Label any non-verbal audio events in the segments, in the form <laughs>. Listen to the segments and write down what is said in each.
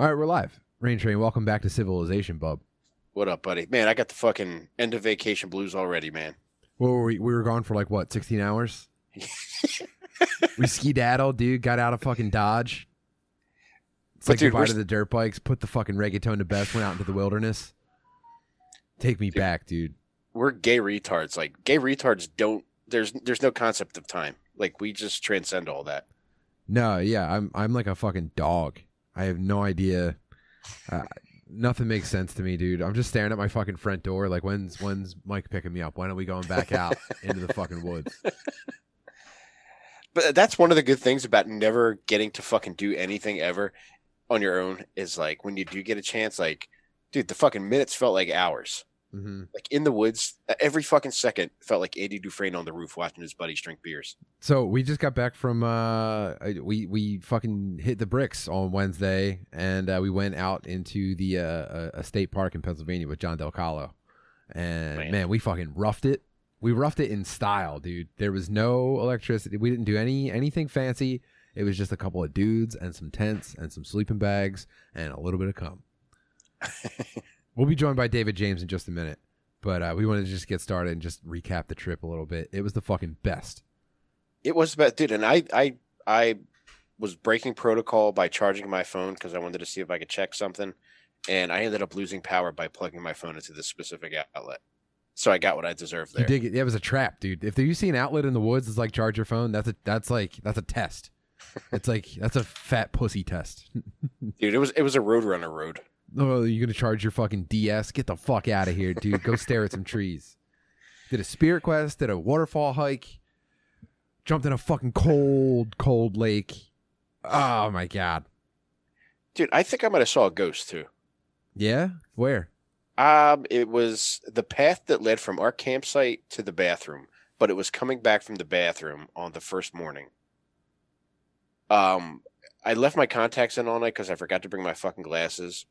All right, we're live. Rain Train, welcome back to Civilization, bub. What up, buddy? Man, I got the fucking end of vacation blues already, man. Well, we, we were gone for like what, 16 hours? <laughs> we skedaddled, dude. Got out of fucking Dodge. It's But like dude, goodbye to the dirt bikes. Put the fucking reggaeton to best. Went out into the wilderness. Take me Dude. back, dude. We're gay retards. Like gay retards don't. There's there's no concept of time. Like we just transcend all that. No, yeah, I'm I'm like a fucking dog. I have no idea. Uh, nothing makes sense to me, dude. I'm just staring at my fucking front door. Like, when's when's Mike picking me up? When are we going back out <laughs> into the fucking woods? But that's one of the good things about never getting to fucking do anything ever on your own is like when you do get a chance, like, dude, the fucking minutes felt like hours. Hmm Like in the woods, every fucking second felt like Andy Dufresne on the roof watching his buddies drink beers. So we just got back from uh we we fucking hit the bricks on Wednesday and uh, we went out into the uh a, a state park in Pennsylvania with John Del Calo. And man. Man. we fucking roughed it. We roughed it in style, dude. There was no electricity. We didn't do any anything fancy. It was just a couple of dudes and some tents and some sleeping bags and a little bit of cum. <laughs> we'll be joined by David James in just a minute. But uh, we wanted to just get started and just recap the trip a little bit. It was the fucking best. It was about dude, and I I I was breaking protocol by charging my phone because I wanted to see if I could check something, and I ended up losing power by plugging my phone into this specific outlet. So I got what I deserved You dig it. It was a trap, dude. If you see an outlet in the woods, it's like charge your phone. That's a that's like that's a test. <laughs> It's like that's a fat pussy test. <laughs> Dude, it was it was a Roadrunner road. Oh, you're gonna charge your fucking DS? Get the fuck out of here, dude. Go stare at some trees. Did a spirit quest. Did a waterfall hike. Jumped in a fucking cold, cold lake. Oh my god. Dude, I think I might have saw a ghost too. Yeah. Where? Um, it was the path that led from our campsite to the bathroom, but it was coming back from the bathroom on the first morning. Um, I left my contacts in all night because I forgot to bring my fucking glasses,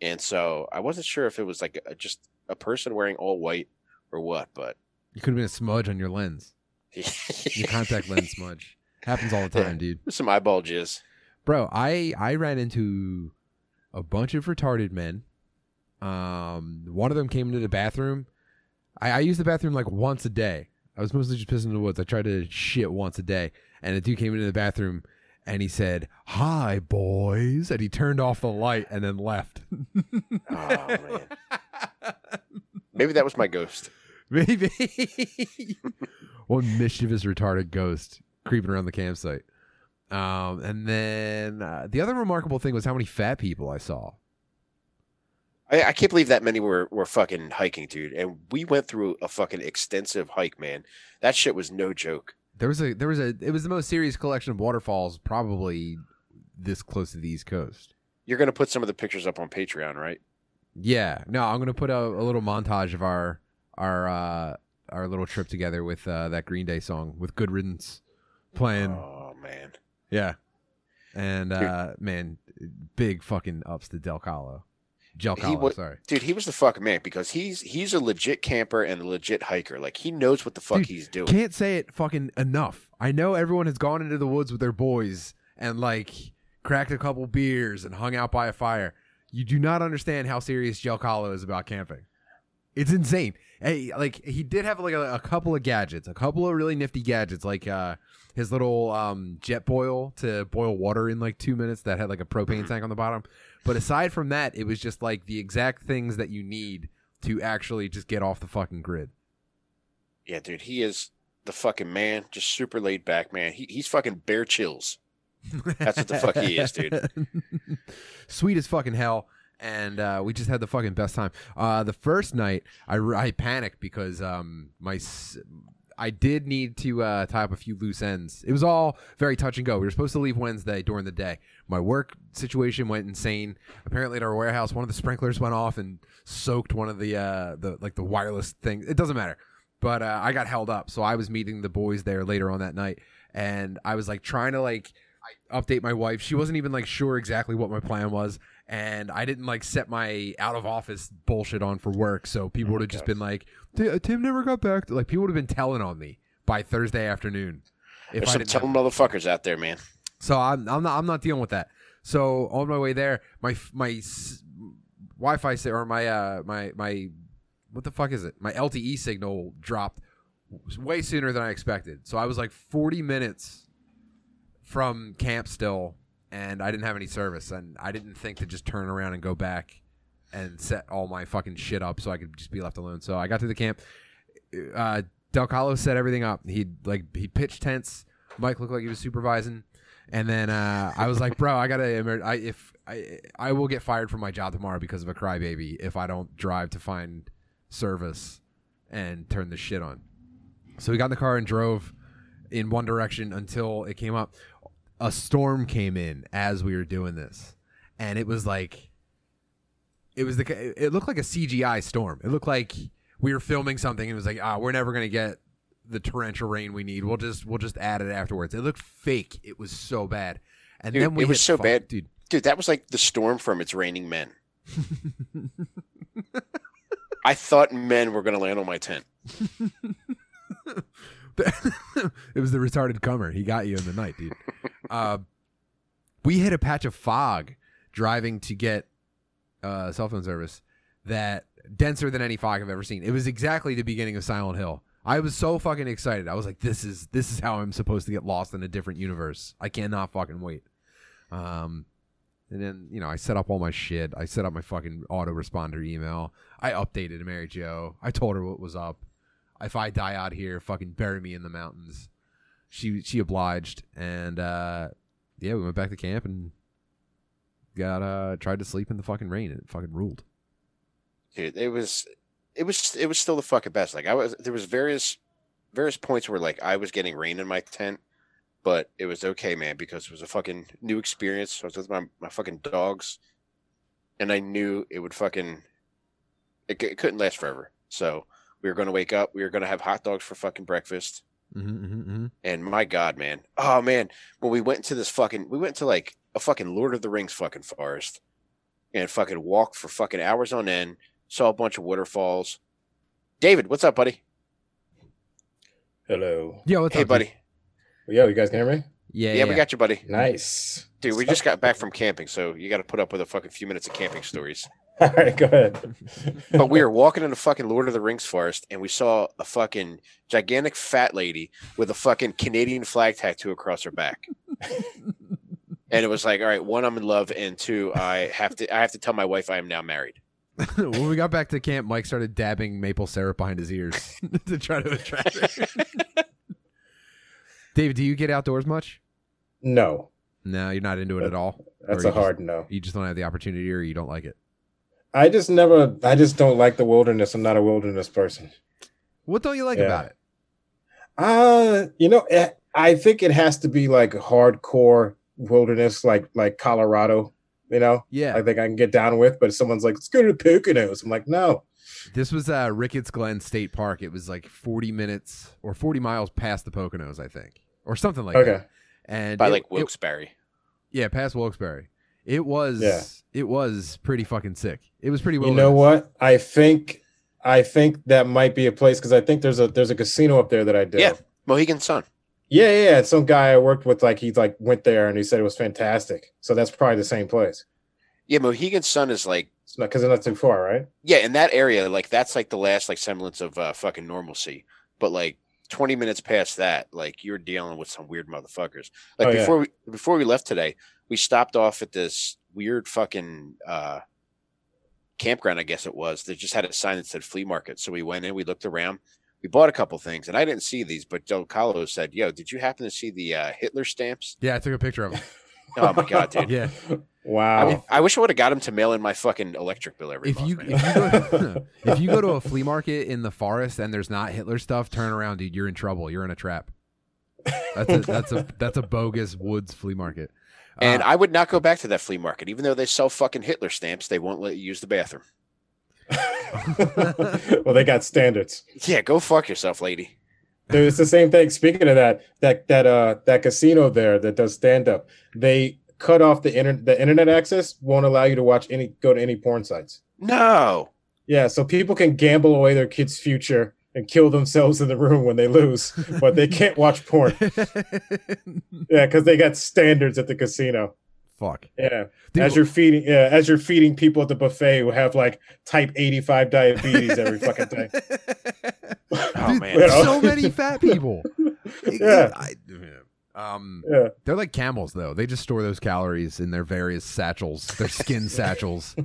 and so I wasn't sure if it was like a, just a person wearing all white or what. But You could have been a smudge on your lens. Your contact lens smudge. <laughs> Happens all the time, dude. some eyeball jizz. bro i i ran into a bunch of retarded men um one of them came into the bathroom i i use the bathroom like once a day i was mostly just pissing in the woods i tried to shit once a day and a dude came into the bathroom and he said hi boys and he turned off the light and then left <laughs> Oh man, <laughs> maybe that was my ghost. maybe <laughs> one mischievous retarded ghost creeping around the campsite um and then uh, the other remarkable thing was how many fat people i saw I, I can't believe that many were were fucking hiking, dude. And we went through a fucking extensive hike, man. That shit was no joke. There was a there was a it was the most serious collection of waterfalls probably this close to the East Coast. You're gonna put some of the pictures up on Patreon, right? Yeah, no, I'm gonna put a, a little montage of our our uh, our little trip together with uh, that Green Day song with Good Riddance playing. Oh man, Yeah, and uh, man, big fucking ups to Del Calo, Del He Calo. wa- sorry, dude, he was the fucking man because he's he's a legit camper and a legit hiker. Like he knows what the fuck Dude, he's doing. can't say it fucking enough. I know everyone has gone into the woods with their boys and like cracked a couple beers and hung out by a fire. You do not understand how serious Del Calo is about camping. It's insane. Hey, like he did have like a, a couple of gadgets, a couple of really nifty gadgets, like uh his little um Jetboil to boil water in like two minutes that had like a propane Mhm. tank on the bottom. But aside from that, it was just like the exact things that you need to actually just get off the fucking grid. Yeah, dude, he is the fucking man. Just super laid back, man. He, he's fucking bear chills. That's what the fuck he is, dude. <laughs> Sweet as fucking hell. And uh, we just had the fucking best time. Uh, the first night, I, I panicked because um, my I did need to uh, tie up a few loose ends. It was all very touch and go. We were supposed to leave Wednesday during the day. My work situation went insane. Apparently, at our warehouse, one of the sprinklers went off and soaked one of the uh, the like the wireless thing. It doesn't matter. But uh, I got held up, so I was meeting the boys there later on that night, and I was like trying to like update my wife. She wasn't even like sure exactly what my plan was, and I didn't like set my out of office bullshit on for work. So people Oh would have just been like, "T- uh, "Tim never got back." To, Like people would have been telling on me by Thursday afternoon. If There's I some telling motherfuckers out there, man. so I'm I'm not I'm not dealing with that. So on my way there, my my Wi-Fi or my uh my my what the fuck is it? My LTE signal dropped way sooner than I expected. So I was like 40 minutes from camp still, and I didn't have any service, and I didn't think to just turn around and go back and set all my fucking shit up so I could just be left alone. So I got to the camp. Uh, Del Calo set everything up. He like he pitched tents. Mike looked like he was supervising, and then uh, I was like, "Bro, I gotta. I if I I will get fired from my job tomorrow because of a crybaby if I don't drive to find service and turn the shit on." So we got in the car and drove in one direction until it came up. A storm came in as we were doing this, and it was like, it was the. It looked like a CGI storm. It looked like we were filming something and it was like, ah, we're never gonna get the torrential rain we need. We'll just we'll just add it afterwards. It looked fake. It was so bad. And Dude, then we it was so fu- bad. dude. Dude, that was like the storm from It's Raining Men. <laughs> I thought men were going to land on my tent. <laughs> it was the retarded comer. He got you in the night, dude. uh, we hit a patch of fog driving to get uh, cell phone service that denser than any fog I've ever seen. It was exactly the beginning of Silent Hill. I was so fucking excited. I was like, "This is this is how I'm supposed to get lost in a different universe." I cannot fucking wait. Um, and then you know, I set up all my shit. I set up my fucking autoresponder email. I updated Mary Jo. I told her what was up. If I die out here, fucking bury me in the mountains. She she obliged, and uh, yeah, we went back to camp and got uh tried to sleep in the fucking rain. and It fucking ruled. Dude, it was it was it was still the fucking best. Like I was there was various various points where like I was getting rain in my tent, but it was okay, man, because it was a fucking new experience. I was with my, my fucking dogs and I knew it would fucking it, it couldn't last forever. So we were gonna wake up, we were gonna have hot dogs for fucking breakfast. Mm-hmm, mm-hmm, mm-hmm. And my God, man. Oh man. When we went to this fucking we went to like a fucking Lord of the Rings fucking forest and fucking walked for fucking hours on end, saw a bunch of waterfalls. David, what's up, buddy? Hello. Yeah, what's hey up, dude? buddy. Yeah, you guys can hear me? Yeah, Yeah, yeah, we got you, buddy. Nice. Dude, we just got back from camping, so you gotta put up with a fucking few minutes of camping stories. <laughs> All right, go ahead. But we were walking in the fucking Lord of the Rings forest and we saw a fucking gigantic fat lady with a fucking Canadian flag tattoo across her back. <laughs> and it was like, all right, one, I'm in love, and two, I have to I have to tell my wife I am now married. <laughs> when we got back to camp, Mike started dabbing maple syrup behind his ears <laughs> to try to attract her. <laughs> David, do you get outdoors much? No, No, you're not into it at all. that's a you hard no. You just don't have the opportunity, or you don't like it. I just never, I just don't like the wilderness. I'm not a wilderness person. What don't you like Yeah. about it? Uh, you know, I think it has to be like hardcore wilderness, like like Colorado. You know, Yeah, I think I can get down with. But someone's like, "Let's go to the Poconos." I'm like, "No." this was uh, Ricketts Glen State Park. It was like 40 minutes or 40 miles past the Poconos, I think, or something like that. Okay. that. And By it- like it- Wilkes-Barre. yeah, past Wilkes-Barre. It was Yeah. it was pretty fucking sick. It was pretty. You know what? I think I think that might be a place because I think there's a there's a casino up there that I did. Yeah. Mohegan Sun. Yeah, yeah, yeah. Some guy I worked with, like he like went there and he said it was fantastic. So that's probably the same place. Yeah, Mohegan Sun is like It's not because it's not too far, right? yeah, in that area, like that's like the last like semblance of uh, fucking normalcy. But like 20 minutes past that, like you're dealing with some weird motherfuckers. Like Oh, yeah. before we before we left today, we stopped off at this weird fucking uh campground, I guess it was, They just had a sign that said flea market. So we went in, we looked around, we bought a couple things, and I didn't see these, but Del Calo said, Yo, did you happen to see the uh, Hitler stamps? Yeah, I took a picture of them. <laughs> Oh my god, dude. Yeah. Wow. I, I wish I would have got him to mail in my fucking electric bill every if month. you if you, go, <laughs> <laughs> if you go to a flea market in the forest and there's not Hitler stuff, turn around, dude. You're in trouble. You're in a trap. That's a that's a that's a bogus woods flea market. And Uh, I would not go back to that flea market, even though they sell fucking Hitler stamps. They won't let you use the bathroom. <laughs> well, they got standards. Yeah, go fuck yourself, lady. Dude, it's the same thing. Speaking of that, that that uh that casino there that does stand up, they cut off the internet the internet access, won't allow you to watch any go to any porn sites. No. Yeah, so people can gamble away their kids' future and kill themselves in the room when they lose, but they can't watch porn. <laughs> Yeah, because they got standards at the casino. Fuck. Yeah. Dude, as you're feeding, yeah, as you're feeding people at the buffet who have like type 85 diabetes every fucking day. <laughs> Oh, Dude, man. So many fat people. <laughs> Yeah. I- um, Yeah. they're like camels though. They just store those calories in their various satchels, their skin <laughs> satchels,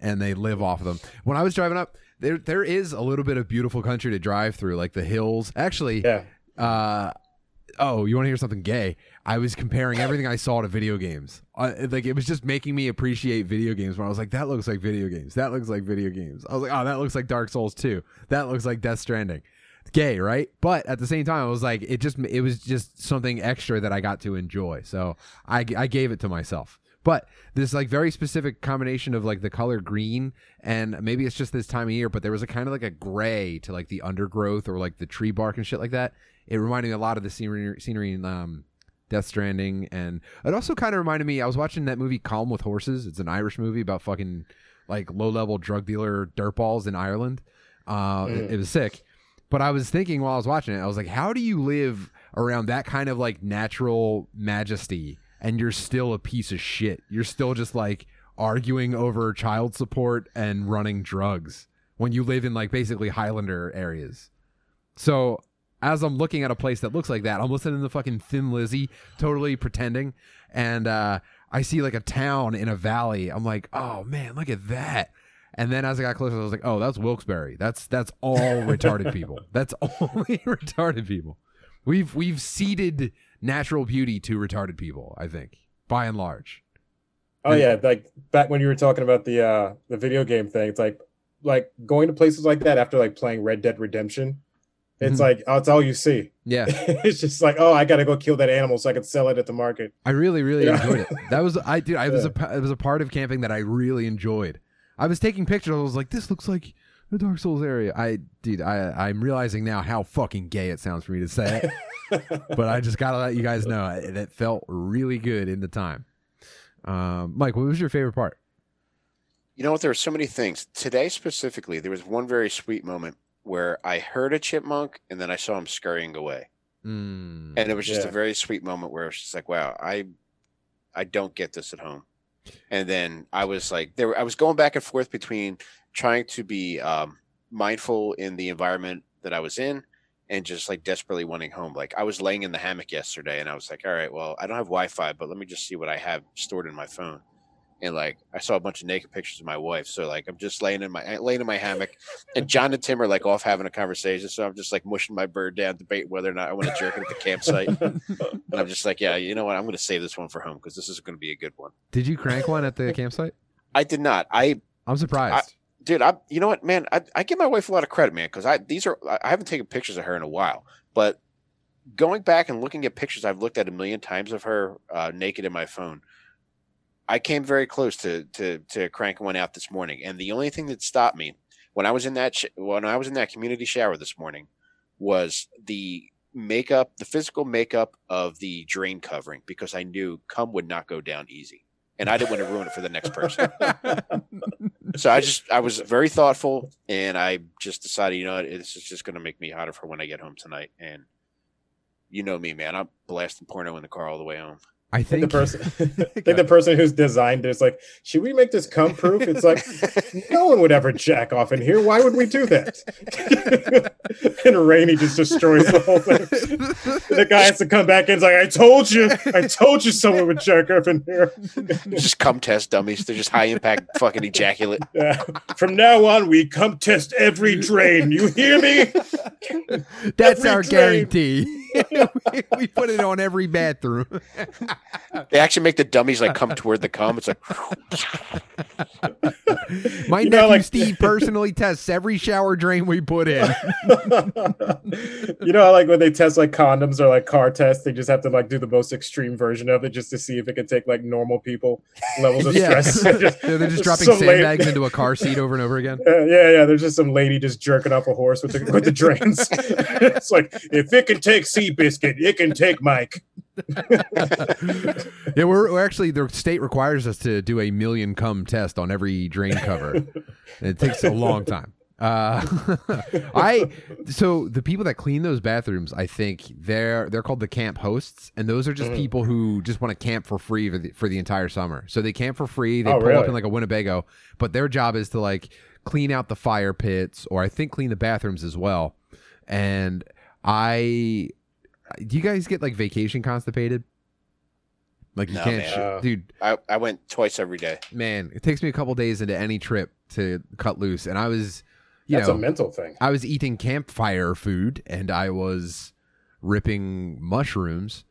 and they live off of them. When I was driving up, there there is a little bit of beautiful country to drive through, like the hills. Actually, yeah. uh, oh, you want to hear something gay? I was comparing everything I saw to video games. Uh, like it was just making me appreciate video games. When I was like, that looks like video games. That looks like video games. I was like, oh, that looks like Dark Souls 2. That looks like Death Stranding. Gay, right? But at the same time, I was like, it just it was just something extra that I got to enjoy. So I I gave it to myself. But this like very specific combination of like the color green and maybe it's just this time of year, but there was a kind of like a gray to like the undergrowth or like the tree bark and shit like that. It reminded me a lot of the scenery scenery in um, Death Stranding, and it also kind of reminded me. I was watching that movie Calm with Horses. It's an Irish movie about fucking like low level drug dealer dirtballs in Ireland. Uh, it, it was sick. But I was thinking while I was watching it, I was like, how do you live around that kind of like natural majesty and you're still a piece of shit? You're still just like arguing over child support and running drugs when you live in like basically Highlander areas. So as I'm looking at a place that looks like that, I'm listening to fucking Thin Lizzy, totally pretending, and uh, I see like a town in a valley. I'm like, oh man, look at that. And then as I got closer, I was like, oh, that's Wilkes-Barre. That's that's all retarded people. That's <laughs> only <laughs> retarded people. We've we've ceded natural beauty to retarded people. I think by and large. Oh yeah, like back when you were talking about the uh the video game thing, it's like like going to places like that after like playing Red Dead Redemption. It's Mhm. like oh, it's all you see. Yeah, <laughs> it's just like oh, I gotta go kill that animal so I can sell it at the market. I really, really Yeah. enjoyed it. That was I did. I was <laughs> Yeah. a it was a part of camping that I really enjoyed. I was taking pictures. I was like, this looks like the Dark Souls area. I dude, I I'm realizing now how fucking gay it sounds for me to say it, <laughs> but I just gotta let you guys know it, it felt really good in the time. Um, Mike, what was your favorite part? You know what? There were so many things. Today specifically, there was one very sweet moment where I heard a chipmunk and then I saw him scurrying away. Mm, And it was just Yeah. a very sweet moment where it was just like, wow, I I don't get this at home. And then I was like there I was going back and forth between trying to be um mindful in the environment that I was in and just like desperately wanting home. Like I was laying in the hammock yesterday and I was like, all right, well, I don't have Wi-Fi, but let me just see what I have stored in my phone. And like I saw a bunch of naked pictures of my wife. So like I'm just laying in my laying in my hammock and John and Tim are like off having a conversation. So I'm just like mushing my bird down, debating whether or not I want to jerk it at the campsite. And I'm just like, yeah, you know what? I'm going to save this one for home because this is going to be a good one. Did you crank one at the <laughs> campsite? I did not. I, I'm surprised. Dude, I, you know what, man? I, I give my wife a lot of credit, man, because I these are I haven't taken pictures of her in a while, but going back and looking at pictures I've looked at a million times of her uh, naked in my phone, I came very close to to to cranking one out this morning, and the only thing that stopped me when I was in that sh- when I was in that community shower this morning was the makeup, the physical makeup of the drain covering, because I knew cum would not go down easy, and I didn't want to ruin it for the next person. <laughs> So I just I was very thoughtful, and I just decided, you know, what, this is just going to make me hotter for when I get home tonight. And you know me, man, I'm blasting porno in the car all the way home. I I think think the person, <laughs> <laughs> I think the person who's designed this, like, should we make this cum proof? It's like, no one would ever jack off in here. Why would we do that? <laughs> and Rainey just destroys the whole thing. The guy has to come back and It's like, I told you, I told you, someone would jack off in here. just cum test dummies. They're just high impact fucking ejaculate. Yeah. From now on, we come test every drain. You hear me? that's every our drain. guarantee. We, <laughs> we put it on every bathroom. They actually make the dummies like come toward the cum. It's like <laughs> My You nephew know, like- Steve personally tests every shower drain we put in. <laughs> you know, how, like when they test like condoms or like car tests, they just have to like do the most extreme version of it just to see if it can take like normal people levels of yeah. stress. Just- they're just dropping some lady- sandbags into a car seat over and over again. Uh, yeah, yeah. There's just some lady just jerking off a horse with the with the drains. it's like if it can take Seabiscuit, it can take Mike. <laughs> yeah, we're, we're actually the state requires us to do a million cum test on every drain cover. And it takes a long time. Uh, <laughs> I so the people that clean those bathrooms, I think they're they're called the camp hosts, and those are just Mhm. people who just want to camp for free for the, for the entire summer. So they camp for free. They Oh, pull up in like a Winnebago, but their job is to like clean out the fire pits, or I think clean the bathrooms as well. And I, do you guys get like vacation constipated? Like you No, can't, man. sh- Uh, dude. I, I went twice every day. Man, it takes me a couple days into any trip to cut loose, and I was, you That's know, a mental thing. I was eating campfire food and I was ripping mushrooms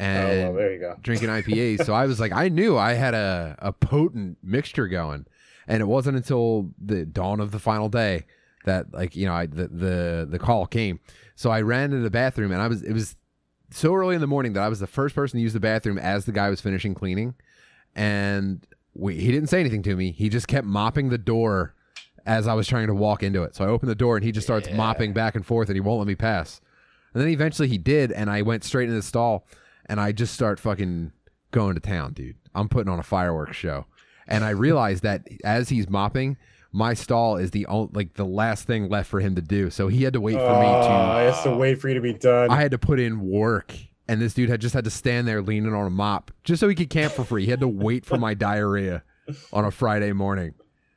Oh, and well, there you go. drinking IPAs. so I was like, I knew I had a, a potent mixture going. And it wasn't until the dawn of the final day that like, you know, I the the, the call came. So I ran to the bathroom and I was it was so early in the morning that I was the first person to use the bathroom as the guy was finishing cleaning. And we, he didn't say anything to me. He just kept mopping the door as I was trying to walk into it. So I opened the door and he just starts Yeah. mopping back and forth and he won't let me pass. And then eventually he did, and I went straight into the stall and I just start fucking going to town, dude. I'm putting on a fireworks show. And I realized that as he's mopping, my stall is the only, like the last thing left for him to do. So he had to wait for me Oh, to ah, I have to wait for you to be done. I had to put in work. And this dude had just had to stand there leaning on a mop just so he could camp for free. He had to wait for my diarrhea on a Friday morning.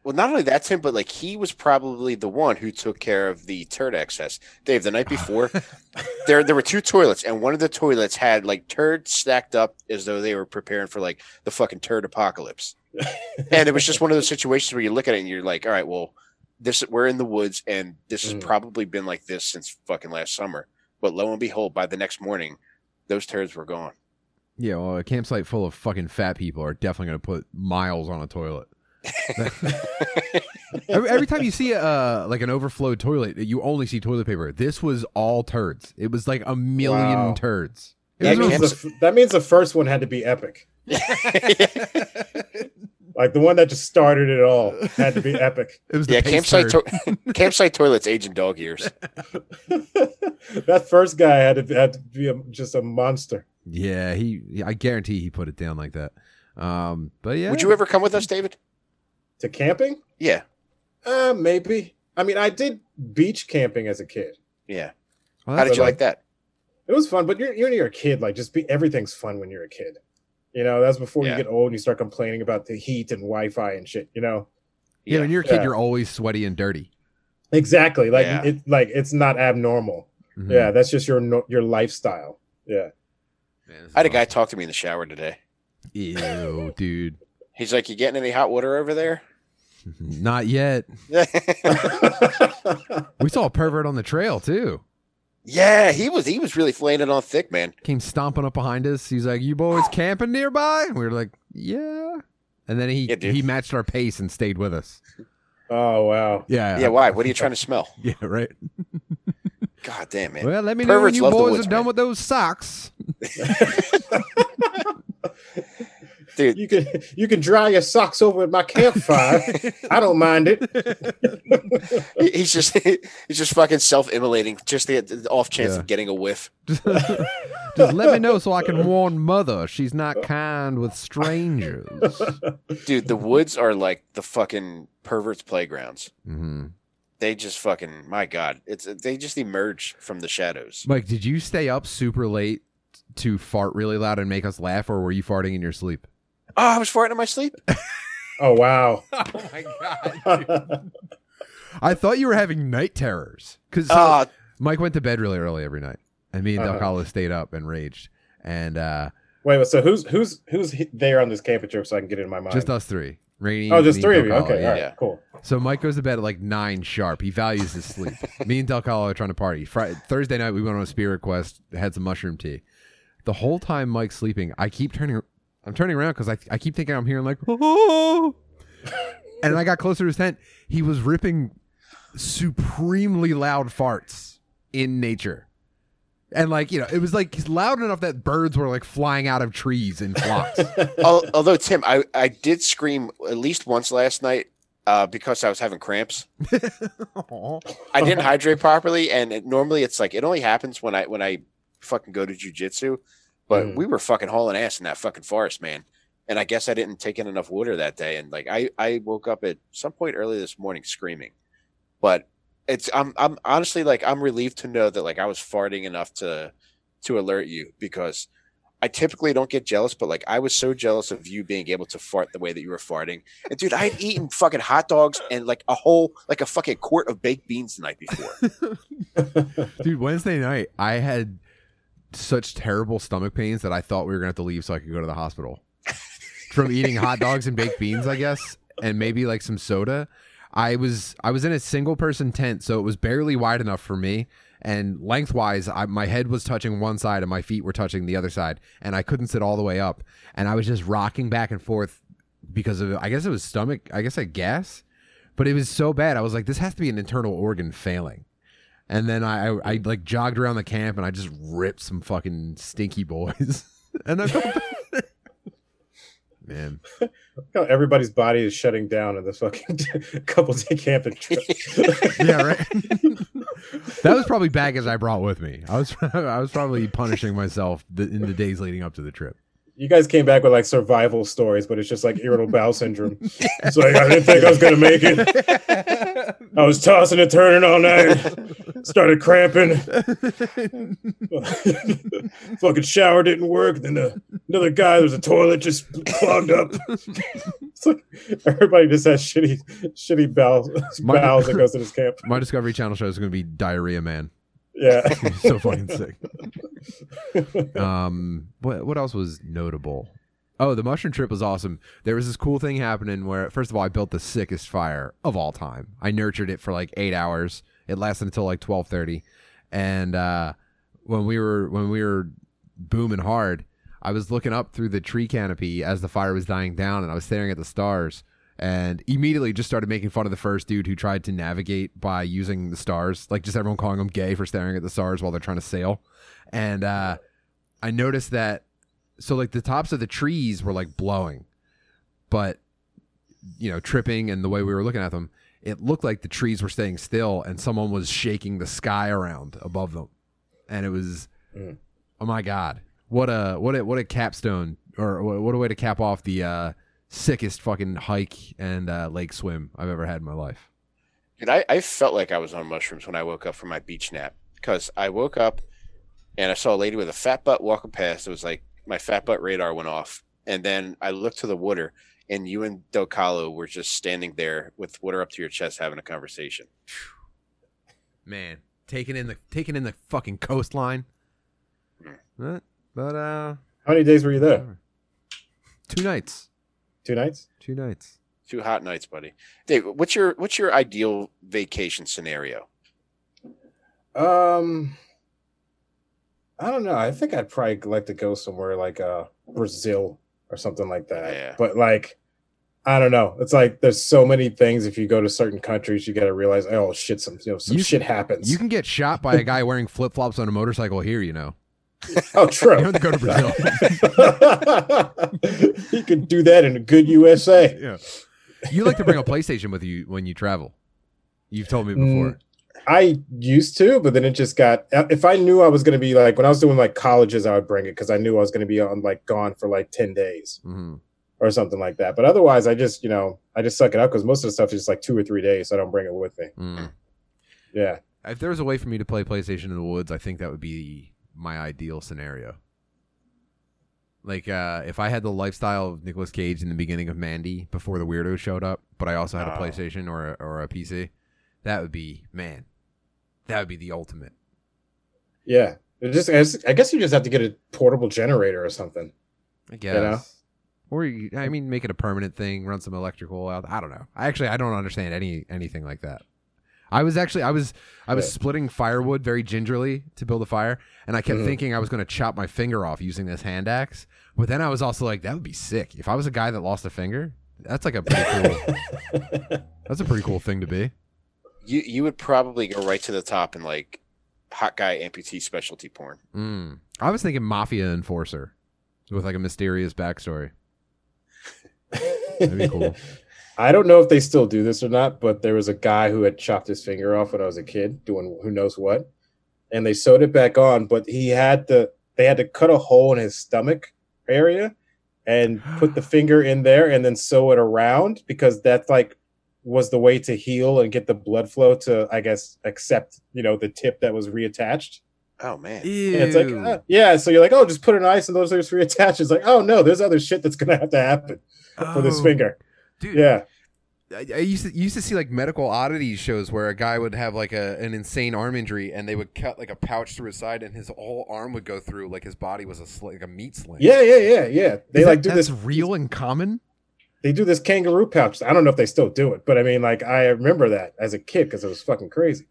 Well, not only that's him, but like he was probably the one who took care of the turd excess. Dave, the night before, <laughs> there there were two toilets, and one of the toilets had like turds stacked up as though they were preparing for like the fucking turd apocalypse. And it was just one of those situations where you look at it and you're like, all right, well, this we're in the woods, and this has Mm. probably been like this since fucking last summer. But lo and behold, by the next morning, those turds were gone. Yeah, well, a campsite full of fucking fat people are definitely going to put miles on a toilet. <laughs> every, every time you see a uh, like an overflowed toilet, you only see toilet paper. This was all turds. It was like a million Wow. turds. It that, was means the, that means the first one had to be epic. <laughs> Like the one that just started it all had to be epic. It was the yeah, campsite to- <laughs> campsite toilets age in dog years. <laughs> that first guy had to, had to be a, just a monster. yeah, he. I guarantee he put it down like that. Um, but yeah, Would you ever come with us, David? To camping? Yeah, Uh, maybe. I mean, I did beach camping as a kid. yeah. Well, How did you like- like that? It was fun, but you're you're, you're a kid. Like, just be everything's fun when you're a kid. You know, that's before Yeah. you get old and you start complaining about the heat and Wi-Fi and shit. You know, Yeah, when you're a kid, Yeah. you're always sweaty and dirty. exactly. Like Yeah. it, like it's not abnormal. Mhm. Yeah, that's just your your lifestyle. Yeah. Man, I had a guy talk to me in the shower today. Ew, <laughs> dude. He's like, "You getting any hot water over there?" Not yet. <laughs> <laughs> We saw a pervert on the trail too. He was. He was really flaying it on thick, man. Came stomping up behind us. He's like, "You boys <gasps> camping nearby?" And we were like, "Yeah." And then he yeah, he matched our pace and stayed with us. oh wow. Yeah. Yeah, why? What are you trying to smell? <laughs> Yeah. Right. <laughs> God damn it! Well, let me know when Perverts you love the boys woods, are done man. with those socks. <laughs> Dude, You can you can dry your socks over at my campfire. <laughs> I don't mind it. <laughs> he's just he's just fucking self-immolating, just the, the off chance Yeah. of getting a whiff. <laughs> Just let me know so I can warn mother she's not kind with strangers. Dude, the woods are like the fucking perverts' playgrounds. hmm They just fucking my god, it's they just emerge from the shadows. Mike, did you stay up super late to fart really loud and make us laugh, or were you farting in your sleep? Oh, I was farting in my sleep. <laughs> Oh wow. <laughs> Oh my god! I thought you were having night terrors because Ah, Mike went to bed really early every night, and me and Del Uh-huh. Calo stayed up and raged, and uh, Wait, so who's who's who's there on this camping trip so I can get it in my mind? just us three. Rainy, oh, just three of you. Okay, yeah. all right, Yeah. cool. So Mike goes to bed at like nine sharp. He values his sleep. Me and Del Calo are trying to party. Friday, Thursday night we went on a spirit quest, had some mushroom tea. The whole time Mike's sleeping, I keep turning. I'm turning around because I I keep thinking I'm hearing like oh, <laughs> and I got closer to his tent. He was ripping supremely loud farts in nature. And like you know, it was like loud enough that birds were like flying out of trees in flocks. <laughs> although Tim, I I did scream at least once last night uh, because I was having cramps. <laughs> I didn't hydrate properly, and it, normally it's like it only happens when I when I fucking go to jujitsu. But Mm. we were fucking hauling ass in that fucking forest, man. And I guess I didn't take in enough water that day, and like I I woke up at some point early this morning screaming. But it's I'm I'm honestly like I'm relieved to know that like I was farting enough to to alert you because I typically don't get jealous, but like I was so jealous of you being able to fart the way that you were farting. And dude, I had eaten <laughs> fucking hot dogs and like a whole like a fucking quart of baked beans the night before. <laughs> Dude, Wednesday night, I had such terrible stomach pains that I thought we were gonna have to leave so I could go to the hospital from eating hot dogs and baked beans, I guess, and maybe like some soda. I was I was in a single person tent, so it was barely wide enough for me. And lengthwise, I, my head was touching one side and my feet were touching the other side, and I couldn't sit all the way up. And I was just rocking back and forth because of I guess it was stomach. I guess I guess, but it was so bad. I was like, this has to be an internal organ failing. And then I, I, I like jogged around the camp and I just ripped some fucking stinky boys. <laughs> and I felt man. How everybody's body is shutting down in this fucking <laughs> couple day camping trip. <laughs> Yeah, right. that was probably baggage I brought with me. I was I was probably punishing myself in the days leading up to the trip. You guys came back with like survival stories, but it's just like irritable bowel syndrome. <laughs> It's like I didn't think I was gonna make it. I was tossing and turning all night. Started cramping. <laughs> Fucking shower didn't work. Then the, another guy, there's a toilet just clogged up. it's like everybody just has shitty, shitty bowels, My- bowels that goes to this camp. My Discovery Channel show is going to be Diarrhea Man. Yeah. <laughs> so fucking sick. <laughs> Um, what what else was notable? Oh, the mushroom trip was awesome. There was this cool thing happening where, first of all, I built the sickest fire of all time. I nurtured it for like eight hours. It lasted until like twelve thirty, and uh, when we were when we were booming hard, I was looking up through the tree canopy as the fire was dying down, and I was staring at the stars. And immediately just started making fun of the first dude who tried to navigate by using the stars, like just everyone calling him gay for staring at the stars while they're trying to sail. And uh, I noticed that so like the tops of the trees were like blowing, but you know, tripping and the way we were looking at them, it looked like the trees were staying still and someone was shaking the sky around above them. And it was Mm. oh my god. What a what a what a capstone or what what a way to cap off the uh sickest fucking hike and uh lake swim I've ever had in my life. Dude, I, I felt like I was on mushrooms when I woke up from my beach nap because I woke up and I saw a lady with a fat butt walking past. It was like my fat butt radar went off. And then I looked to the water and you and Del Calo were just standing there with water up to your chest having a conversation. <sighs> Man, taking in the taking in the fucking coastline. But, but uh How many days were you there? two nights. Two nights? Two nights. Two hot nights, buddy. Dave, what's your what's your ideal vacation scenario? Um, I don't know. I think I'd probably like to go somewhere like uh Brazil or something like that. Yeah. But like, I don't know. It's like there's so many things. If you go to certain countries, you got to realize, oh shit, some you know some You- shit happens. You can get shot by a guy wearing flip flops on a motorcycle here, you know. Oh, You true. don't have to go to Brazil. <laughs> he could do that in a good USA. yeah. You like to bring a PlayStation with you when you travel. You've told me before. Mm, I used to, but then it just got. If I knew I was going to be like when I was doing like colleges, I would bring it because I knew I was going to be on like gone for like ten days hmm or something like that. But otherwise, I just you know I just suck it up because most of the stuff is just like two or three days, so I don't bring it with me. Mm. Yeah, If there was a way for me to play PlayStation in the woods, I think that would be my ideal scenario. Like uh, if I had the lifestyle of Nicolas Cage in the beginning of Mandy before the weirdos showed up, but I also had a Oh. PlayStation or a, or a PC, that would be man, that would be the ultimate. yeah. It just I guess- I guess you just have to get a portable generator or something. I guess. know? Or you, I mean, make it a permanent thing. Run some electrical out. I don't know. I actually I don't understand any anything like that. I was actually I was I was splitting firewood very gingerly to build a fire, and I kept Mhm. thinking I was going to chop my finger off using this hand axe. But then I was also like, that would be sick. If I was a guy that lost a finger, that's like a pretty cool. <laughs> that's a pretty cool thing to be. You you would probably go right to the top and like hot guy amputee specialty porn. Mm. I was thinking mafia enforcer with like a mysterious backstory. <laughs> That'd be cool. I don't know if they still do this or not, but there was a guy who had chopped his finger off when I was a kid doing who knows what, and they sewed it back on. But he had to they had to cut a hole in his stomach area and put the <gasps> finger in there and then sew it around because that's like was the way to heal and get the blood flow to, I guess, accept you know the tip that was reattached. Oh man. It's like, uh, yeah, so you're like, oh, just put an ice and those are reattached. It's like, oh no, there's other shit that's gonna have to happen for this Oh, finger. Dude. Yeah, I, I used to used to see like medical oddities shows where a guy would have like a an insane arm injury and they would cut like a pouch through his side and his whole arm would go through like his body was a sl- like a meat sling. yeah, yeah, yeah, yeah. They Is like that- do that's this real and common. they do this kangaroo pouch. I don't know if they still do it, but I mean, like, I remember that as a kid because it was fucking crazy.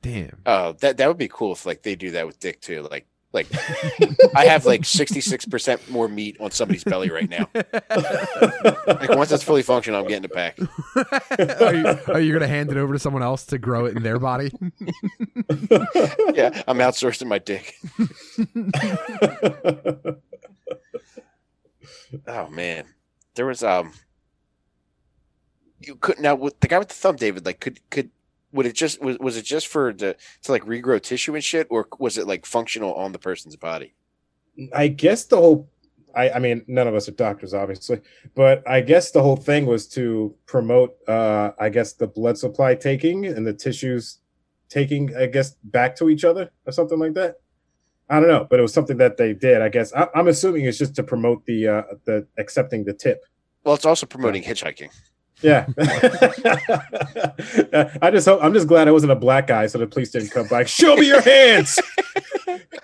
Damn. Oh, that that would be cool if like they do that with Dick too. Like like <laughs> I have like sixty six percent more meat on somebody's belly right now. <laughs> Like once it's fully functional, I'm getting it back. <laughs> are, you, are you gonna hand it over to someone else to grow it in their body? Yeah, I'm outsourcing my dick. Oh man, there was um. You could now with the guy with the thumb, David. Like, could could would it just was was it just for the to like regrow tissue and shit, or was it like functional on the person's body? I guess the whole I, I mean none of us are doctors obviously, but I guess the whole thing was to promote uh I guess the blood supply taking and the tissues taking I guess back to each other or something like that. I don't know, but it was something that they did. I guess I, I'm assuming it's just to promote the uh the accepting the tip. Well, it's also promoting hitchhiking. Yeah. <laughs> I just hope I'm just glad I wasn't a black guy, so the police didn't come by. Show me your hands.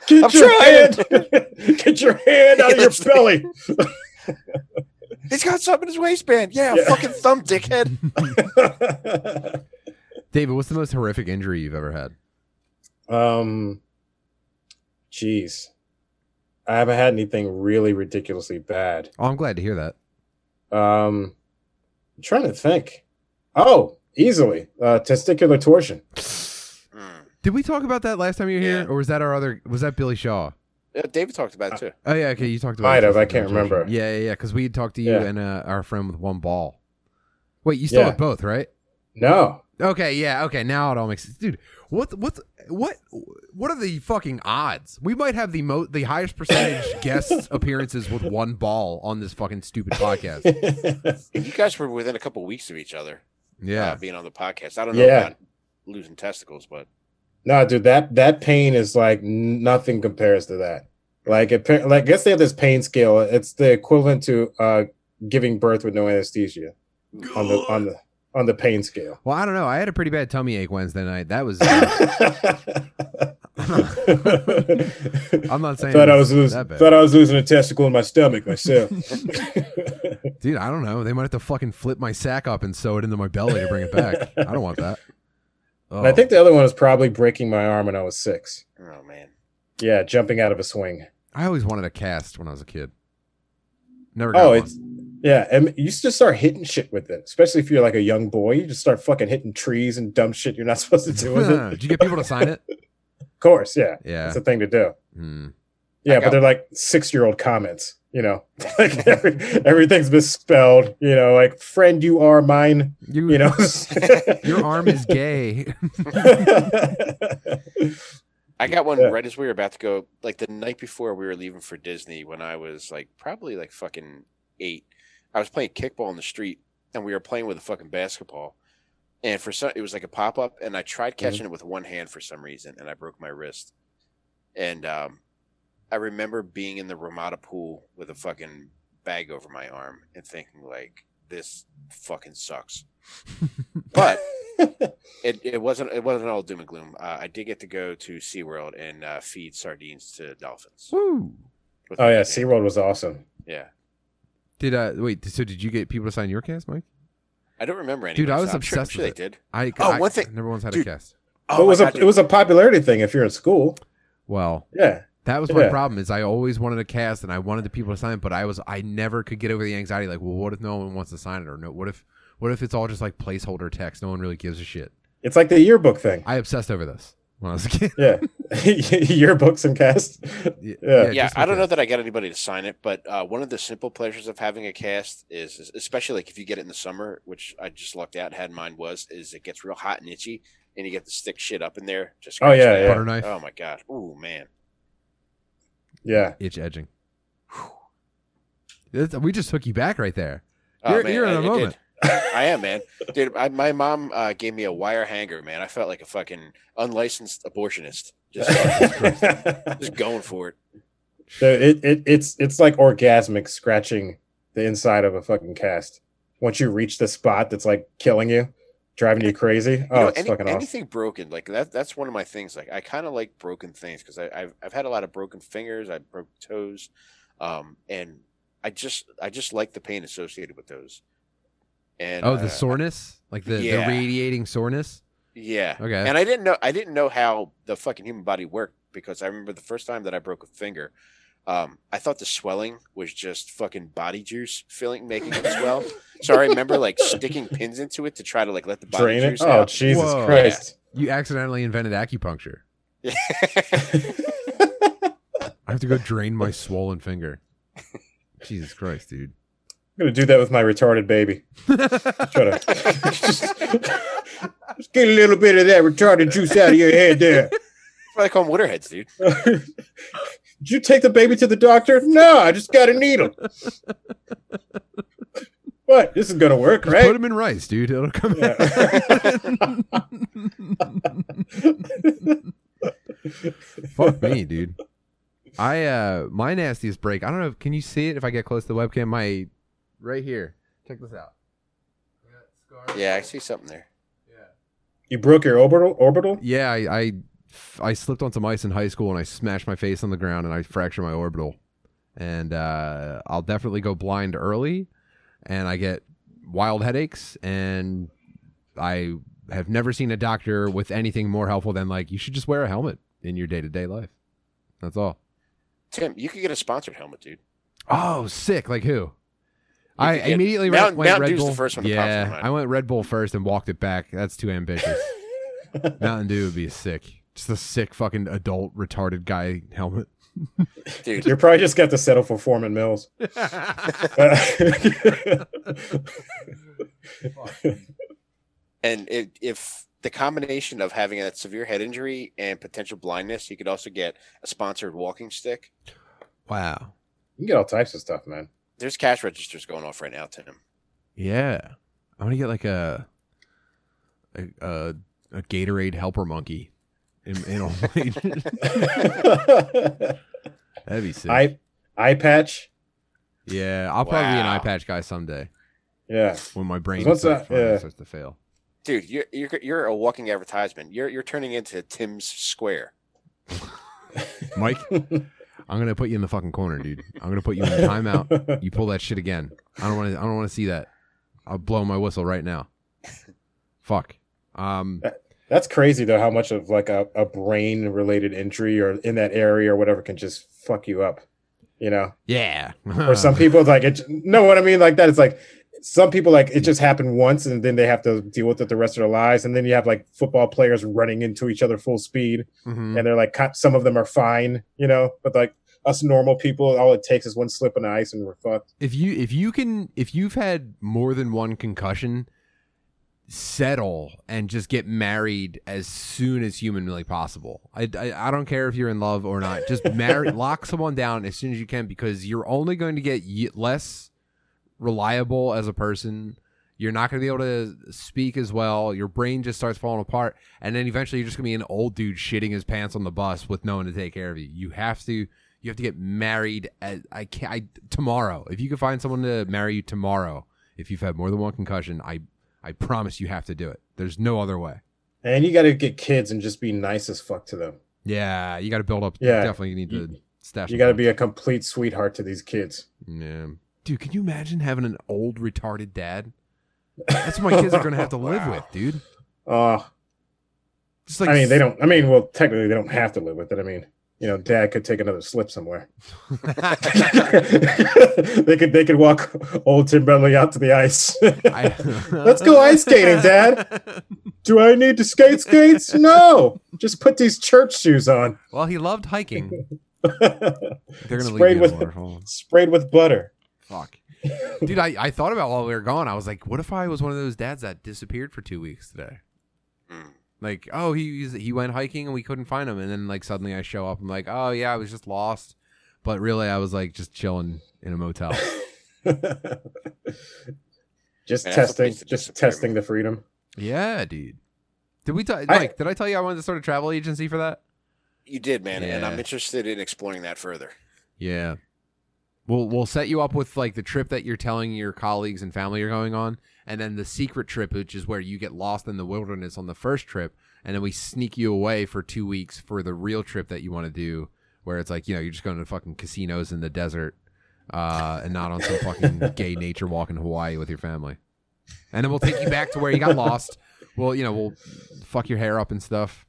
Get I'm your trying. hand. <laughs> Get your hand out of your belly. He's got something in his waistband. Yeah, Yeah. fucking thumb, dickhead. <laughs> David, what's the most horrific injury you've ever had? um, jeez, I haven't had anything really ridiculously bad. Oh, I'm glad to hear that. Um, I'm trying to think. Oh, easily uh, testicular torsion. Mm. Did we talk about that last time you were here, Yeah. or was that our other? Was that Billy Shaw? Yeah, David talked about it too. Oh yeah, okay. You talked about. It. Might it. have, I can't remember. Yeah, yeah, yeah. Because we had talked to you Yeah. and uh, our friend with one ball. Wait, you still Yeah. have both, right? No, Okay, yeah, okay. Now it all makes sense, dude. What, what, what, what are the fucking odds? We might have the mo the highest percentage <laughs> guest appearances with one ball on this fucking stupid podcast. And <laughs> you guys were within a couple weeks of each other. Yeah, uh, being on the podcast. I don't know Yeah. about losing testicles, but No, dude, that that pain is like nothing compares to that. Like it, like I guess they have this pain scale. It's the equivalent to uh giving birth with no anesthesia on the on the on the pain scale. Well, I don't know. I had a pretty bad tummy ache Wednesday night. That was. <laughs> uh, <laughs> I'm not saying thought I was losing that bad. thought I was losing a testicle in my stomach myself. <laughs> dude. I don't know. They might have to fucking flip my sack up and sew it into my belly to bring it back. I don't want that. Oh. I think the other one was probably breaking my arm when I was six. oh man, Yeah, jumping out of a swing. I always wanted a cast when I was a kid. Never got Oh, one. It's yeah, and you just start hitting shit with it, especially if you're like a young boy. You just start fucking hitting trees and dumb shit you're not <laughs> supposed to do with it. <laughs> Did you get people to sign it? Of course, yeah, Yeah. it's a thing to do. Hmm. Yeah, but they're like six year old comments, you know, <laughs> like every, everything's misspelled, you know, like friend, you are mine, You, you know. your arm is gay. I got one Yeah. right as we were about to go. Like the night before we were leaving for Disney, when I was like probably like fucking eight. I was playing kickball in the street, and we were playing with a fucking basketball. And for some, it was like a pop up, and I tried catching it with one hand for some reason, and I broke my wrist. And um, I remember being in the Ramada pool with a fucking bag over my arm and thinking like, "This fucking sucks." <laughs> but it, it wasn't it wasn't all doom and gloom. Uh, I did get to go to SeaWorld and uh, feed sardines to dolphins. Woo. oh yeah. SeaWorld was awesome. Yeah. Did uh wait? So did you get people to sign your cast, Mike? I don't remember any. Dude, I was I'm sure, I'm obsessed sure with they did. I Oh, I, one thing- I never once had dude. a cast. Oh, it was my a God, it was a popularity thing if you're in school. Well, Yeah. that was my Yeah. problem. Is I always wanted a cast and I wanted the people to sign, it, but I was I never could get over the anxiety. Like, well, what if no one wants to sign it, or no? What if what if it's all just like placeholder text? No one really gives a shit. It's like the yearbook thing. I obsessed over this when I was a kid. Yeah. <laughs> Yearbooks and cast. Yeah, Yeah. yeah, I don't know that I got anybody to sign it, but uh, one of the simple pleasures of having a cast is, is- especially like if you get it in the summer, which I just lucked out and had mine was, is it gets real hot and itchy, and you get to stick shit up in there. Just Oh, yeah, yeah. Butter knife, Oh my god. Oh man. Yeah. itch edging. That's- we just took you back right there. Oh, You're- man, you're in I- a it did. I am, man. Dude, I, my mom uh, gave me a wire hanger, man. I felt like a fucking unlicensed abortionist. Just, <laughs> just going for it. So it, it it's it's like orgasmic scratching the inside of a fucking cast. Once you reach the spot that's like killing you, driving you crazy. You Oh, know, it's any- fucking awesome. anything broken, like that. That's one of my things. Like I kind of like broken things because I've I've had a lot of broken fingers. I broke toes, um, and I just I just like the pain associated with those. And Oh, the uh, soreness, like the, Yeah. the radiating soreness. Yeah. Okay. And I didn't know I didn't know how the fucking human body worked because I remember the first time that I broke a finger, um, I thought the swelling was just fucking body juice filling making it swell. <laughs> So I remember like sticking pins into it to try to like let the body Drain it. juice Oh. Jesus Whoa. Christ! You accidentally invented acupuncture. <laughs> I have to go drain my swollen finger. Jesus Christ, dude. I'm gonna do that with my retarded baby. Try to just, just get a little bit of that retarded juice out of your head there. That's why they call them waterheads, dude. <laughs> Did you take the baby to the doctor? No, I just got a needle. what? This is gonna work, Just put right? him in rice, dude. It'll come out. <laughs> Fuck me, dude. I uh my nastiest break. I don't know. Can you see it if I get close to the webcam? My right here. Check this out. Yeah, I see something there. Yeah. You broke your orbital. Orbital? Yeah, I, I I slipped on some ice in high school and I smashed my face on the ground and I fractured my orbital. And uh, I'll definitely go blind early, and I get wild headaches. And I have never seen a doctor with anything more helpful than like you should just wear a helmet in your day to day life. That's all. Tim, you could get a sponsored helmet, dude. Oh, sick! Like who? I get- immediately Mountain- went Mountain Red Dew's the Bull. first one that pops in yeah. I went Red Bull first and walked it back. That's too ambitious. <laughs> Mountain Dew would be sick. Just a sick fucking adult retarded guy helmet. Dude, You're probably just got to settle for Forman Mills. <laughs> and it, if the combination of having that severe head injury and potential blindness, you could also get a sponsored walking stick. wow. you can get all types of stuff, man. There's cash registers going off right now, Tim. Yeah. I want to get like a a, a, a Gatorade helper monkey. In, in a <laughs> That'd be sick. eye eye patch. yeah, I'll probably be an Wow. eye patch guy someday Yeah. when my brain starts, that? Yeah. starts to fail. Dude, you're you're you're a walking advertisement. You're you're turning into Tim's Square. Mike, <laughs> I'm gonna put you in the fucking corner, dude. I'm gonna put you in timeout. <laughs> You pull that shit again. I don't want to. I don't want to see that. I'll blow my whistle right now. Fuck. Um. That's crazy though, how much of like a, a brain related injury or in that area or whatever can just fuck you up. You know? Yeah. Or some <laughs> people like it know what I mean? Like that. It's like some people like it just happened once and then they have to deal with it the rest of their lives. And then you have like football players running into each other full speed Mhm. and they're like some of them are fine, you know, but like us normal people, all it takes is one slip on ice and we're fucked. If you if you can if you've had more than one concussion, settle and just get married as soon as humanly possible. I, I, I don't care if you're in love or not. Just marry <laughs> lock someone down as soon as you can because you're only going to get less reliable as a person. You're not going to be able to speak as well. Your brain just starts falling apart, and then eventually you're just going to be an old dude shitting his pants on the bus with no one to take care of you. You have to you have to get married. At, I can't I, tomorrow. If you can find someone to marry you tomorrow, if you've had more than one concussion, I I promise you have to do it. There's no other way. And you got to get kids and just be nice as fuck to them. Yeah, you got to build up. Yeah. definitely need to You- stash. You got to be a complete sweetheart to these kids. Yeah. Dude, can you imagine having an old retarded dad? That's what my kids are going to have to live <laughs> Wow. with, dude. Uh, Just like I mean, they don't. I mean, well, technically, they don't have to live with it. I mean, you know, dad could take another slip somewhere. <laughs> <laughs> they could. They could walk old Tim Bentley out to the ice. Let's go ice skating, Dad. Do I need to skate skates? No. Just put these church shoes on. well, he loved hiking. They're going to leave Sprayed you with- a. Sprayed with butter. Fuck. Dude, I, I thought about while we were gone. I was like, what if I was one of those dads that disappeared for two weeks today? Mm. Like, oh, he he's- he went hiking and we couldn't find him, and then like suddenly I show up. I'm like, oh yeah, I was just lost, but really I was like just chilling in a motel. <laughs> Just Man, testing, just testing the freedom. Yeah, dude. Did we talk? I- Mike, did I tell you I wanted to start a travel agency for that? You did, man, and I'm interested in exploring that further. Yeah. We'll we'll set you up with like the trip that you're telling your colleagues and family you're going on, and then the secret trip, which is where you get lost in the wilderness on the first trip, and then we sneak you away for two weeks for the real trip that you want to do, where it's like you know you're just going to fucking casinos in the desert, uh, and not on some fucking gay <laughs> nature walk in Hawaii with your family, and then we'll take you back to where you got lost. Well, you know we'll fuck your hair up and stuff.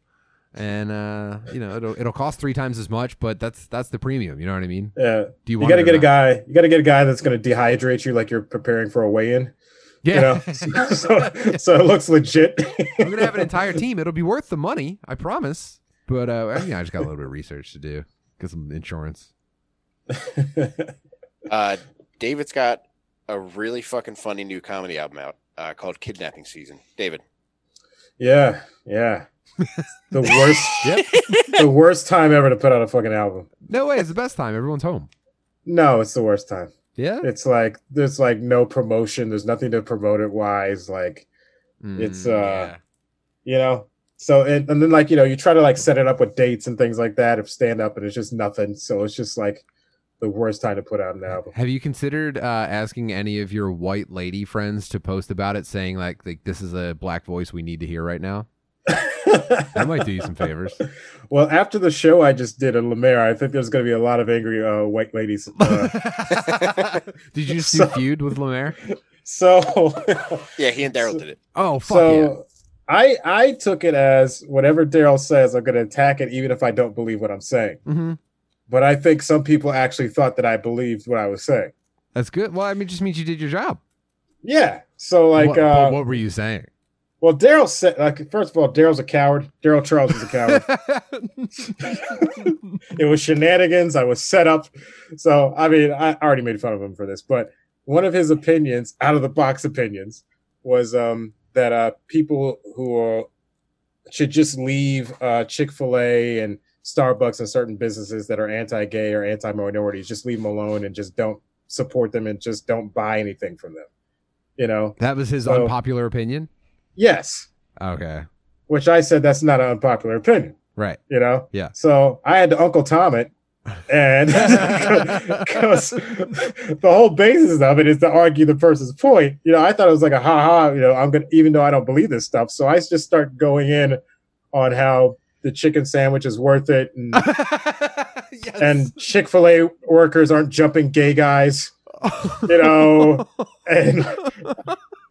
And uh, you know it'll it'll cost three times as much, but that's that's the premium. You know what I mean? Yeah, Do you, you got to get a guy. You got to get a guy that's going to dehydrate you like you're preparing for a weigh-in. Yeah, You know, <laughs> so, so it looks legit. I'm gonna have an entire team. It'll be worth the money, I promise. But uh, I, mean, I just got a little bit of research to do, get some insurance. <laughs> Uh, David's got a really fucking funny new comedy album out uh, called Kidnapping Season. David. yeah, yeah. <laughs> The worst, Yep. the worst time ever to put out a fucking album. No way, it's the best time. Everyone's home. No, it's the worst time. Yeah. It's like there's like no promotion. There's nothing to promote it wise. Like It's, Mm, uh, you know. So and, and then like you know you try to like set it up with dates and things like that of stand up and it's just nothing. So it's just like the worst time to put out an album. Have you considered uh, asking any of your white lady friends to post about it, saying like, like this is a black voice we need to hear right now? That might do you some favors. <laughs> well, after the show I just did in Lemaire, I think there's going to be a lot of angry uh, white ladies. Uh, <laughs> Did you just <laughs> So- feud with Lemaire? so, Yeah, he and Daryl did it. Oh fuck so I I took it as whatever Daryl says, I'm going to attack it, even if I don't believe what I'm saying. yeah. hmm But I think some people actually thought that I believed what I was saying. That's good. Well, I mean, it just means you did your job. Yeah. So like, what, uh, what were you saying? Well, Daryl said, like, first of all, Daryl's a coward. Daryl Charles is a coward. <laughs> it was shenanigans. I was set up. So, I mean, I already made fun of him for this, but one of his opinions, out of the box opinions, was um, that uh, people who are, should just leave uh, Chick fil A and Starbucks and certain businesses that are anti gay or anti minorities, just leave them alone and just don't support them and just don't buy anything from them. You know? that was his So- unpopular opinion. Yes. Okay. Which I said that's not an unpopular opinion. Right. you know Yeah. so i had to uncle tom it and <laughs> because the whole basis of it is to argue the person's point you know i thought it was like a ha ha you know i'm gonna even though i don't believe this stuff so i just start going in on how the chicken sandwich is worth it and, <laughs> yes. and chick-fil-a workers aren't jumping gay guys you know <laughs> and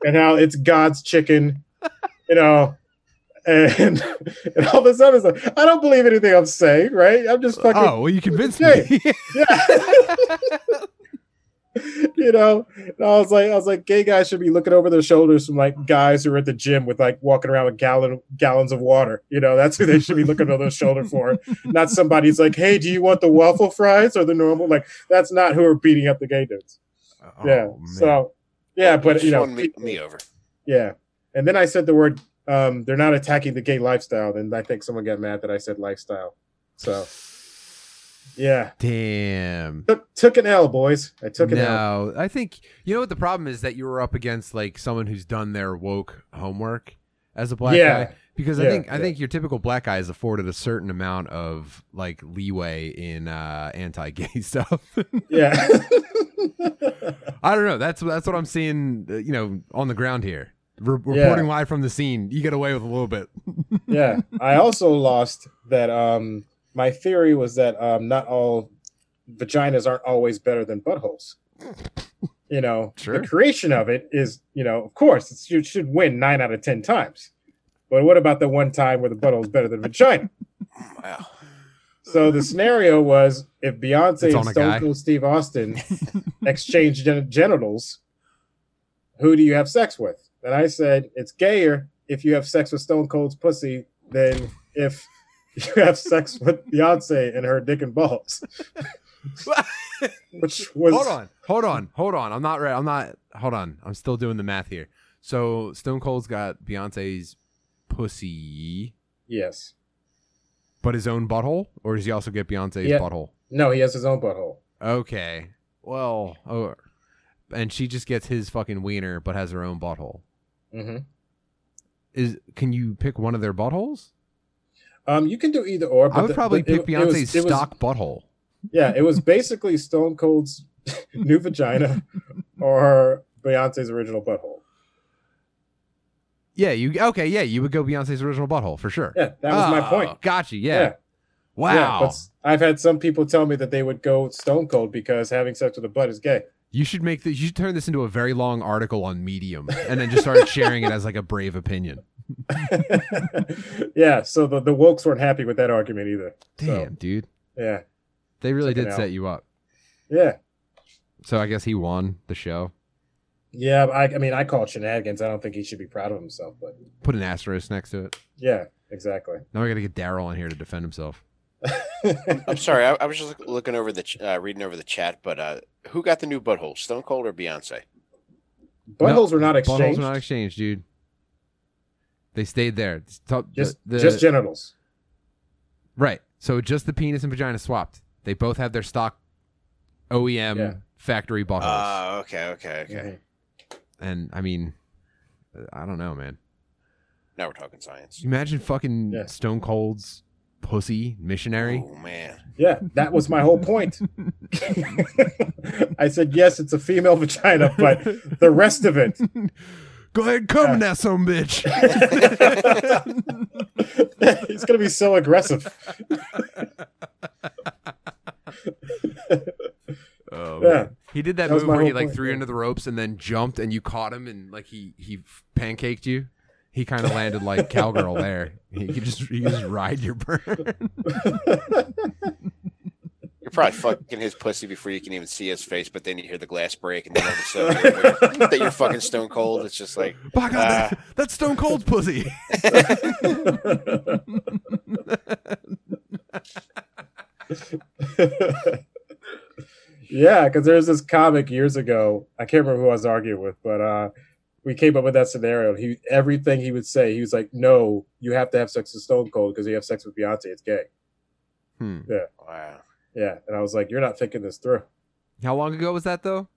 and how it's god's chicken you know and, <laughs> and all of a sudden it's like i don't believe anything i'm saying right i'm just fucking oh, well, you convinced Hey. me. yeah. <laughs> you know, and I was like, I was like, gay guys should be looking over their shoulders from like guys who are at the gym with like walking around with gallon gallons of water. You know, that's who they should be looking over their shoulder for. <laughs> Not somebody's like, hey, do you want the waffle fries or the normal? Like, that's not who are beating up the gay dudes. Oh, yeah. man. So, yeah, but you know, won me, me over. yeah. And then I said the word, um, they're not attacking the gay lifestyle. Then I think someone got mad that I said lifestyle. So, yeah, Damn. took, took an L, boys. I took an L. No, I think you know what the problem is that you were up against like someone who's done their woke homework as a black Yeah. guy. Because I Yeah, think I think your typical black guy is afforded a certain amount of like leeway in uh, anti-gay <laughs> stuff. Yeah. <laughs> I don't know. That's that's what I'm seeing. uh, You know, on the ground here, Re- Yeah. reporting live from the scene. You get away with a little bit. <laughs> yeah. I also lost that um my theory was that um not all vaginas aren't always better than buttholes. <laughs> You know, Sure. the creation of it is, you know, of course, it's, you should win nine out of 10 times. But what about the one time where the butthole is better than vagina? Wow. So the scenario was if Beyonce and on a guy. Stone Cold Steve Austin <laughs> exchange gen- genitals, who do you have sex with? And I said it's gayer if you have sex with Stone Cold's pussy than if you have sex <laughs> with Beyonce and her dick and balls. <laughs> Which was hold on, hold on, hold on. I'm not right. I'm not. Hold on. I'm still doing the math here. So Stone Cold's got Beyonce's pussy, yes. but his own butthole, or does he also get Beyonce's Yeah. butthole? No, he has his own butthole. Okay. Well, oh, and she just gets his fucking wiener, but has her own butthole. Hmm Is can you pick one of their buttholes? Um, you can do either or. But I would the- probably but it- pick it was- Beyonce's it was- stock butthole. Yeah, it was basically Stone Cold's <laughs> new vagina <laughs> or Beyonce's original butthole. Yeah, you okay? Yeah, you would go Beyonce's original butthole for sure. Yeah, that was my Oh, point. Gotcha. Yeah. Yeah. Wow. Yeah, but I've had some people tell me that they would go Stone Cold because having sex with a butt is gay. You should make this. you should turn this into a very long article on Medium, and then just start sharing it as like a brave opinion. <laughs> yeah, so the, the wokes weren't happy with that argument either. Damn, dude, Yeah, they really Check did set you up. yeah, So I guess he won the show. yeah. I, I mean, I call it shenanigans. I don't think he should be proud of himself, but Put an asterisk next to it. yeah, exactly. Now we got to get Daryl on here to defend himself. I'm sorry, I, I was just looking over the ch- uh, reading over the chat, but uh, who got the new butthole, Stone Cold or Beyonce? Buttholes were not Buttholes exchanged. were not exchanged, dude. They stayed there. It's t- just the- the- just genitals. right. So just the penis and vagina swapped. They both have their stock OEM Yeah. factory buttholes. Oh, okay, okay, okay. Mhm. and I mean, I don't know, man. Now we're talking science. Imagine fucking Yeah. Stone Cold's pussy missionary. Oh man, Yeah, that was my whole point. <laughs> I said yes, it's a female vagina, but the rest of it. Go ahead, come Yeah. in that some bitch. <laughs> He's gonna be so aggressive. <laughs> Oh, Yeah. man. He did that, That move where he like point, threw you yeah. into the ropes and then jumped and you caught him and like he he pancaked you. He kind of landed like cowgirl there. He could just he could just ride your burn. you're probably fucking his pussy before you can even see his face, but then you hear the glass break, and then all of a sudden you're- that you're fucking Stone Cold. It's just like, By God, Ah. that, that's Stone Cold's pussy. <laughs> yeah, because there's this comic years ago. I can't remember who I was arguing with, but uh, we came up with that scenario. He everything he would say, he was like, "No, you have to have sex with Stone Cold because you have sex with Beyonce. It's gay." Hmm. wow. Yeah, and I was like, "You're not thinking this through." How long ago was that though?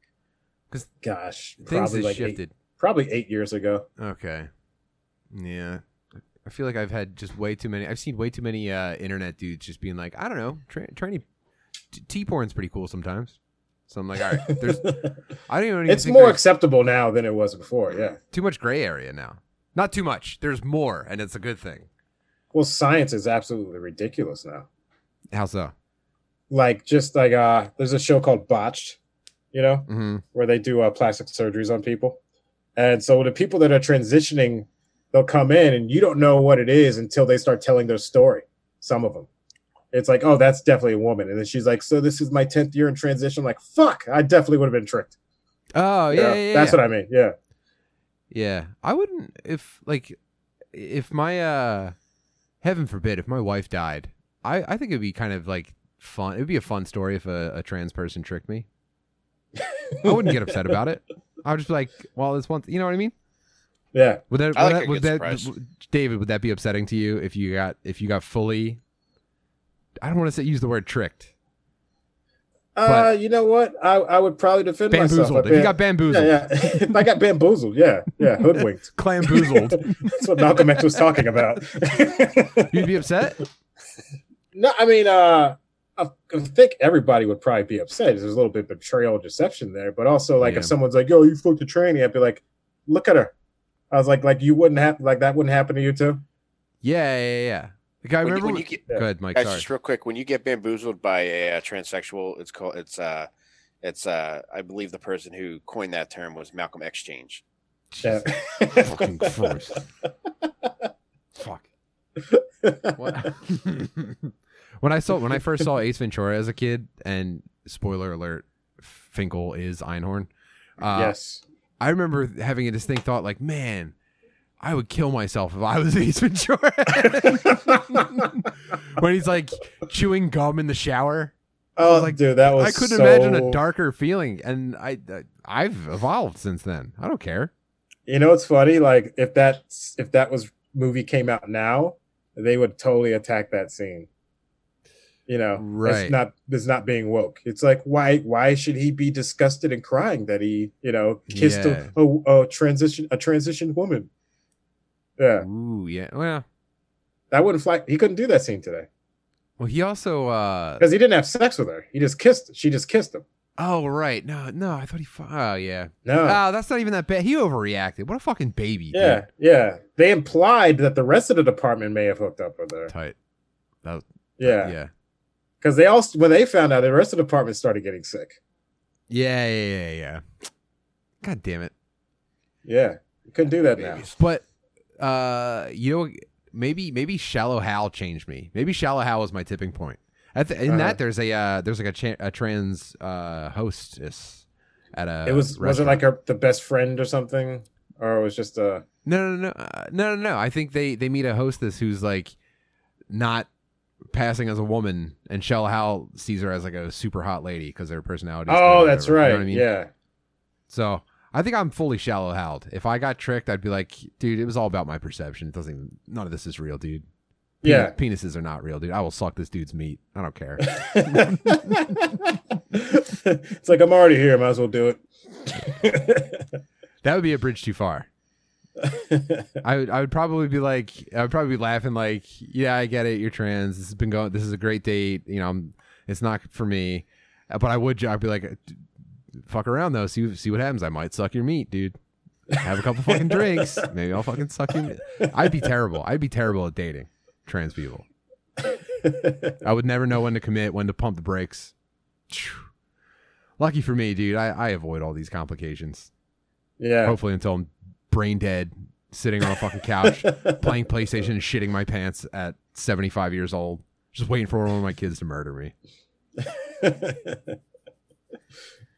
Because Gosh, Things probably have like eight, shifted. probably eight years ago. Okay. Yeah. I feel like I've had just way too many. I've seen way too many uh, internet dudes just being like, I don't know, tra- tranny T porn's pretty cool sometimes. So I'm like, all right, there's. <laughs> I don't even. it's more acceptable now than it was before. Yeah. too much gray area now. Not too much. There's more, and it's a good thing. Well, science is absolutely ridiculous now. How so? Like just like uh, there's a show called Botched, you know, Mm-hmm. where they do uh, plastic surgeries on people. And so the people that are transitioning, they'll come in and you don't know what it is until they start telling their story. Some of them. It's like, oh, that's definitely a woman. And then she's like, so this is my 10th year in transition. I'm like, fuck, I definitely would have been tricked. Oh You yeah, know? yeah, yeah. That's what I mean. Yeah. Yeah, I wouldn't if like if my uh heaven forbid if my wife died. I I think it'd be kind of like fun. It'd be a fun story if a, a trans person tricked me. I wouldn't get upset about it. I would just be like, well, it's one. You know what I mean? Yeah. Would that, I would like that, a would good that David? Would that be upsetting to you if you got if you got fully? I don't want to say use the word tricked. Uh, you know what? I, I would probably defend myself. Bamboozled. I If you got bamboozled, yeah, yeah. <laughs> I got bamboozled, yeah, yeah, hoodwinked. <laughs> clamboozled, <laughs> That's what Malcolm X was talking about. you'd be upset. No, I mean, uh, I I think everybody would probably be upset. There's a little bit of betrayal and deception there, but also like Yeah. if someone's like, "Yo, you fucked a tranny," I'd be like, "Look at her." I was like, "Like you wouldn't have like that wouldn't happen to you too." Yeah, yeah, yeah. Yeah. Like, I When you, remember. when when- you get, Go ahead, Mike. guys, sorry. just real quick, when you get bamboozled by a, uh transsexual, it's called it's uh it's uh I believe the person who coined that term was Malcolm Exchange. Yeah. <laughs> Fucking Christ. Fuck. What? <laughs> when I saw when I first saw Ace Ventura as a kid, and spoiler alert, Finkel is Einhorn. Uh, yes. I remember having a distinct thought, like, man, I would kill myself if I was <laughs> Ace Ventura. when he's like chewing gum in the shower, oh, like, dude, that was. I couldn't so- imagine a darker feeling, and I, I I've evolved since then. I don't care. You know, it's funny. Like if that if that was movie came out now, they would totally attack that scene. You know, Right. It's not it's not being woke. It's like why why should he be disgusted and crying that he you know kissed Yeah. a, a, a transition a transitioned woman? Yeah, Ooh, yeah. Well, that wouldn't fly. He couldn't do that scene today well, he also. uh because he didn't have sex with her. He just kissed. She just kissed him. Oh, right. No, no. I thought he. fu- Oh, yeah. No. Oh, that's not even that bad. He overreacted. What a fucking baby. dude. yeah, yeah. They implied that the rest of the department may have hooked up with her. Tight. That, Yeah, yeah. because they all when they found out, the rest of the department started getting sick. Yeah, yeah, yeah, yeah. God damn it. Yeah, you couldn't do that now. But uh, you know, maybe maybe Shallow Hal changed me. Maybe Shallow Hal was my tipping point. At the, in Uh-huh. that, there's a uh, there's like a, cha- a trans uh, hostess at a. it was was it like a, the best friend or something, or it was just a No, no, no, uh, no, no, no. I think they they meet a hostess who's like not passing as a woman, and Shallow Hal sees her as like a super hot lady because her personality. oh, that's right. You know I mean? Yeah, So I think I'm fully shallow held. If I got tricked, I'd be like, dude, it was all about my perception. It doesn't even. None of this is real, dude. Penis- yeah. penises are not real, dude. I will suck this dude's meat. I don't care. <laughs> it's like I'm already here. Might as well do it. that would be a bridge too far. I would I would probably be like I would probably be laughing like yeah I get it you're trans this has been going this is a great date you know I'm, it's not for me but I would I'd be like "D- fuck around though. See see what happens. I might suck your meat dude. Have a couple fucking drinks. <laughs> Maybe I'll fucking suck your meat. I'd be terrible. I'd be terrible at dating trans people. <laughs> I would never know when to commit when to pump the brakes. Lucky for me dude I, I avoid all these complications. Yeah. hopefully until I'm brain dead, sitting on a fucking couch, <laughs> playing PlayStation and shitting my pants at 75 years old, just waiting for one of my kids to murder me.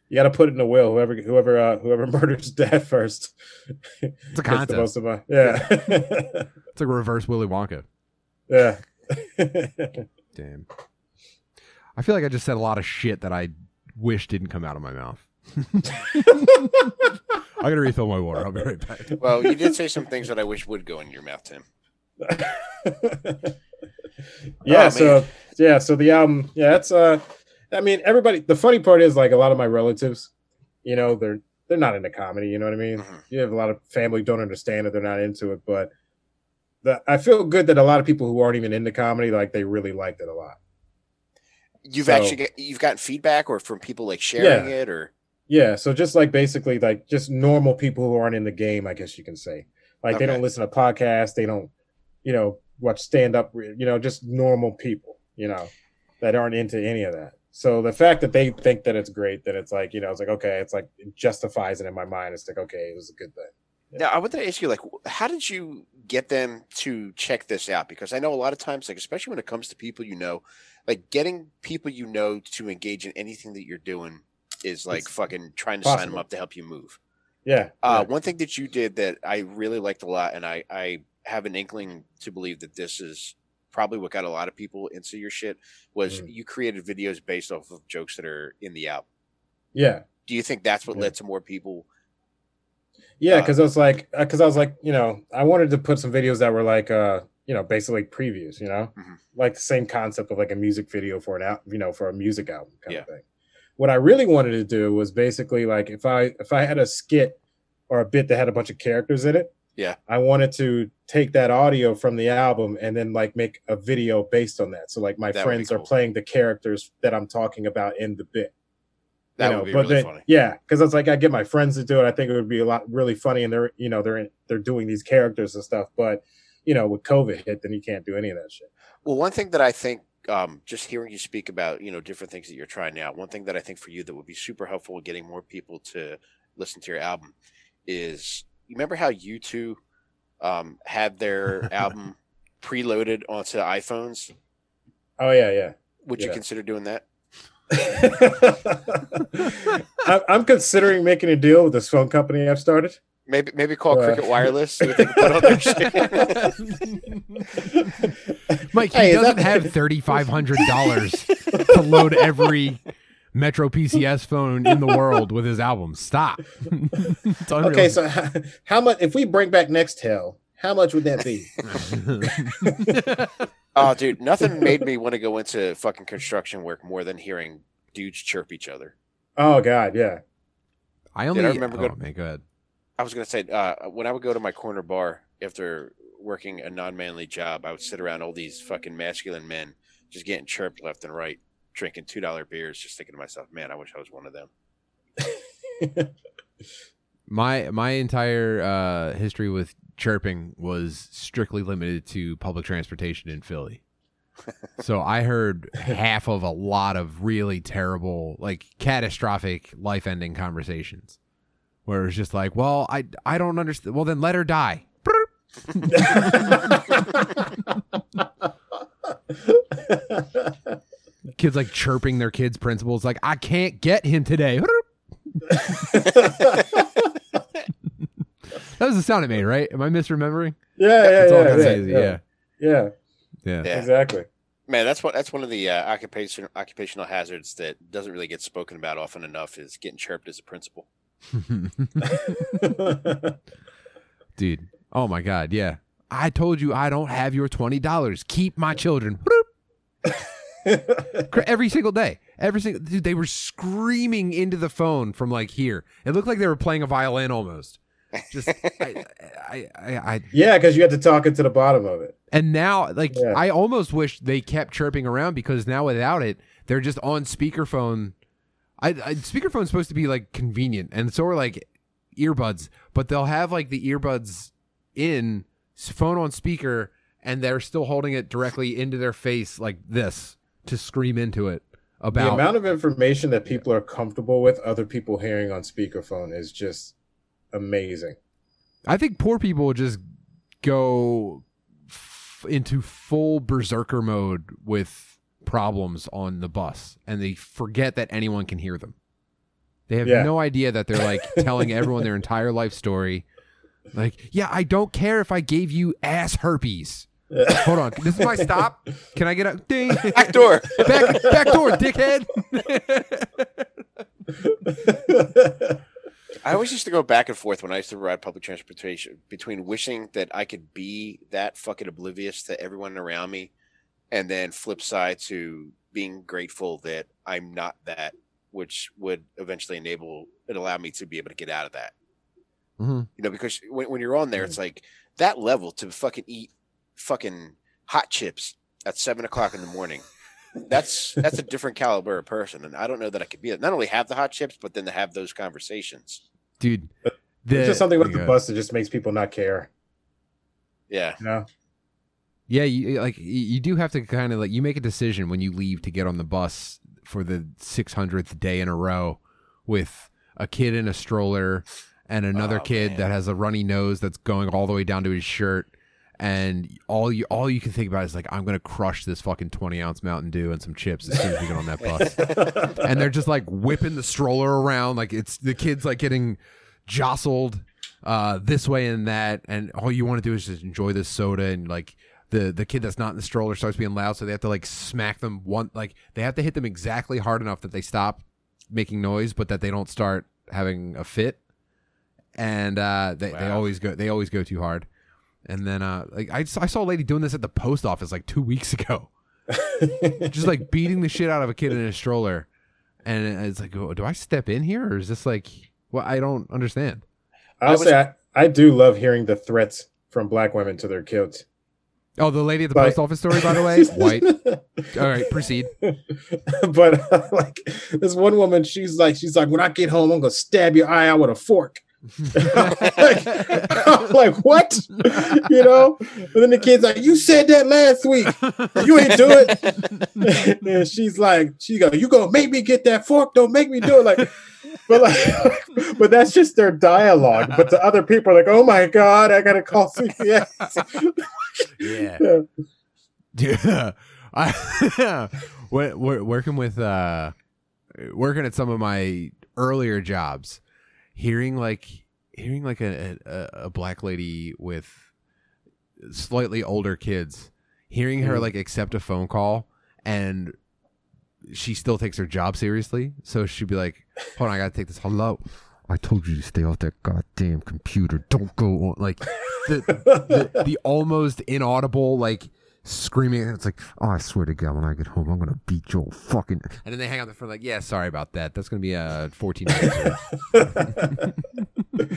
You got to put it in a will. Whoever, whoever, uh, whoever <laughs> murders dad first. It's a gets the contest. most of my, yeah, <laughs> It's like a reverse Willy Wonka. yeah. <laughs> Damn. I feel like I just said a lot of shit that I wish didn't come out of my mouth. I gotta refill my water. I'll be right back. Well, you did say some things that I wish would go in your mouth, Tim. yeah. Oh, so yeah. So the album. Yeah. It's uh. I mean, everybody. The funny part is like a lot of my relatives. You know, they're they're not into comedy. You know what I mean? Mhm. You have a lot of family who don't understand it. They're not into it, but. The, I feel good that a lot of people who aren't even into comedy, like they really liked it a lot. You've So- actually get, you've gotten feedback or from people like sharing Yeah. it or Yeah, so just like basically like just normal people who aren't in the game, I guess you can say. Like they don't listen to podcasts, they don't, you know, watch stand up, you know, just normal people, you know, that aren't into any of that. So the fact that they think that it's great, that it's like, you know, it's like okay, it's like it justifies it in my mind. It's like okay, it was a good thing. Now, I wanted to ask you, like, how did you get them to check this out? Because I know a lot of times, like, especially when it comes to people you know, like getting people you know to engage in anything that you're doing is like It's fucking trying to sign them up to help you move. Yeah. Uh, yeah. One thing that you did that I really liked a lot, and I, I have an inkling to believe that this is probably what got a lot of people into your shit was Mhm. you created videos based off of jokes that are in the album. yeah. Do you think that's what Yeah. led to more people? Yeah, Uh, because I was like, because I was like, you know, I wanted to put some videos that were like, uh, you know, basically previews, you know, Mhm. like the same concept of like a music video for an out, you know, for a music album kind Yeah. of thing. What I really wanted to do was basically like if I if I had a skit or a bit that had a bunch of characters in it, Yeah. I wanted to take that audio from the album and then like make a video based on that. So like my That friends cool. are playing the characters that I'm talking about in the bit That you know, would be but really then, funny. Yeah, because it's like I get my friends to do it. I think it would be a lot really funny, and they're you know they're in, they're doing these characters and stuff. But you know, with COVID hit, then you can't do any of that shit. Well, one thing that I think, um, just hearing you speak about, you know, different things that you're trying out, one thing that I think for you that would be super helpful in getting more people to listen to your album is you remember how U2 um, had their <laughs> album preloaded onto iPhones? Oh yeah, yeah. Would you consider doing that? <laughs> I'm, I'm considering making a deal with this phone company I've started. Maybe maybe call Uh, Cricket Wireless see what they can put on their. <laughs> Mike, he Hey, doesn't that- have thirty five hundred dollars to load every Metro PCS <laughs> phone in the world with his album. Stop. <laughs> Okay, so how, how much if we bring back Next Nextel? How much would that be? <laughs> Oh, dude, nothing made me want to go into fucking construction work more than hearing dudes chirp each other. oh God, yeah. I only I remember oh, good- man, go ahead. I was gonna say uh, when I would go to my corner bar after working a non-manly job, I would sit around all these fucking masculine men just getting chirped left and right, drinking two dollar beers, just thinking to myself, man, I wish I was one of them. <laughs> My my entire uh, history with chirping was strictly limited to public transportation in Philly. <laughs> so I heard half of a lot of really terrible, like catastrophic, life-ending conversations, where it's just like, "Well, I I don't understand. Well, then let her die." <laughs> Kids like chirping their kids' principals, like, "I can't get him today." <laughs> That was the sound it made, right? Am I misremembering? yeah, yeah, It's all yeah, kinda yeah, easy, yeah, yeah. yeah, Yeah. Yeah. exactly. Man, that's what that's one of the uh, occupation occupational hazards that doesn't really get spoken about often enough is getting chirped as a principal. <laughs> <laughs> Dude. Oh my god, yeah. I told you I don't have your twenty dollars. Keep my children. Every single day. Every single dude, they were screaming into the phone from like here. It looked like they were playing a violin almost. Just I, I, I, I yeah, because you had to talk it to the bottom of it. and now like Yeah. I almost wish they kept chirping around because now without it, they're just on speakerphone. I, I speakerphone's supposed to be like convenient, and so are like earbuds, but they'll have like the earbuds in phone on speaker, and they're still holding it directly into their face like this to scream into it about The amount of information that people are comfortable with other people hearing on speakerphone is just amazing. I think poor people just go f- into full berserker mode with problems on the bus and they forget that anyone can hear them. They have Yeah. no idea that they're like <laughs> telling everyone their entire life story. Like, yeah, I don't care if I gave you ass herpes. Hold on. This is my <laughs> stop. Can I get a ding? Back door. <laughs> back, back door, dickhead. I always used to go back and forth when I used to ride public transportation between wishing that I could be that fucking oblivious to everyone around me, and then flip side to being grateful that I'm not that, which would eventually enable it allow me to be able to get out of that. Mhm. You know, because when, when you're on there, it's like that level to fucking eat fucking hot chips at seven o'clock in the morning. That's <laughs> that's a different caliber of person, and I don't know that I could be that. Not only have the hot chips, but then to have those conversations. Dude. There's just something with oh the Yeah. bus that just makes people not care. Yeah, You know? Yeah, you like you- you do have to kind of like you make a decision when you leave to get on the bus for the 600th day in a row with a kid in a stroller and another Oh, kid man. that has a runny nose that's going all the way down to his shirt and all you all you can think about is like I'm gonna crush this fucking 20 ounce Mountain Dew and some chips as soon as we get on that bus. <laughs> And they're just like whipping the stroller around like it's the kids like getting jostled uh this way and that and all you want to do is just enjoy this soda and like the the kid that's not in the stroller starts being loud so they have to like smack them one like they have to hit them exactly hard enough that they stop making noise but that they don't start having a fit. And uh they, they always go they always go too hard and then uh like I, I saw a lady doing this at the post office like two weeks ago <laughs> just like beating the shit out of a kid in a stroller, and it's like, oh, do I step in here or is this like? Well, I don't understand. Honestly, I, I do love hearing the threats from black women to their kids. Oh, the lady at the But- post office story, by the way, <laughs> white. All right, proceed. <laughs> but uh, like this one woman, she's like, she's like, when I get home, I'm gonna stab your eye out with a fork. Like, I'm like, what? You know? And then the kid's like, you said that last week. You ain't do it. <laughs> and she's like, she go, you gonna make me get that fork? Don't make me do it. Like, but like, <laughs> but that's just their dialogue. But the other people are like, oh my god, I gotta call CPS. yeah. <laughs> Yeah. Dude, I when- we're working with uh working at some of my earlier jobs, hearing like hearing like a a, a black lady with slightly older kids, hearing her Mhm. like accept a phone call and she still takes her job seriously. So she'd be like, "Hold on, I gotta take this. Hello." I told you to stay off that goddamn computer. Don't go on. Like, the, the the almost inaudible like screaming. It's like, oh, I swear to God, when I get home, I'm gonna beat your fucking. And then they hang up the phone like, yeah, sorry about that. That's gonna be a 14. minutes. But <laughs>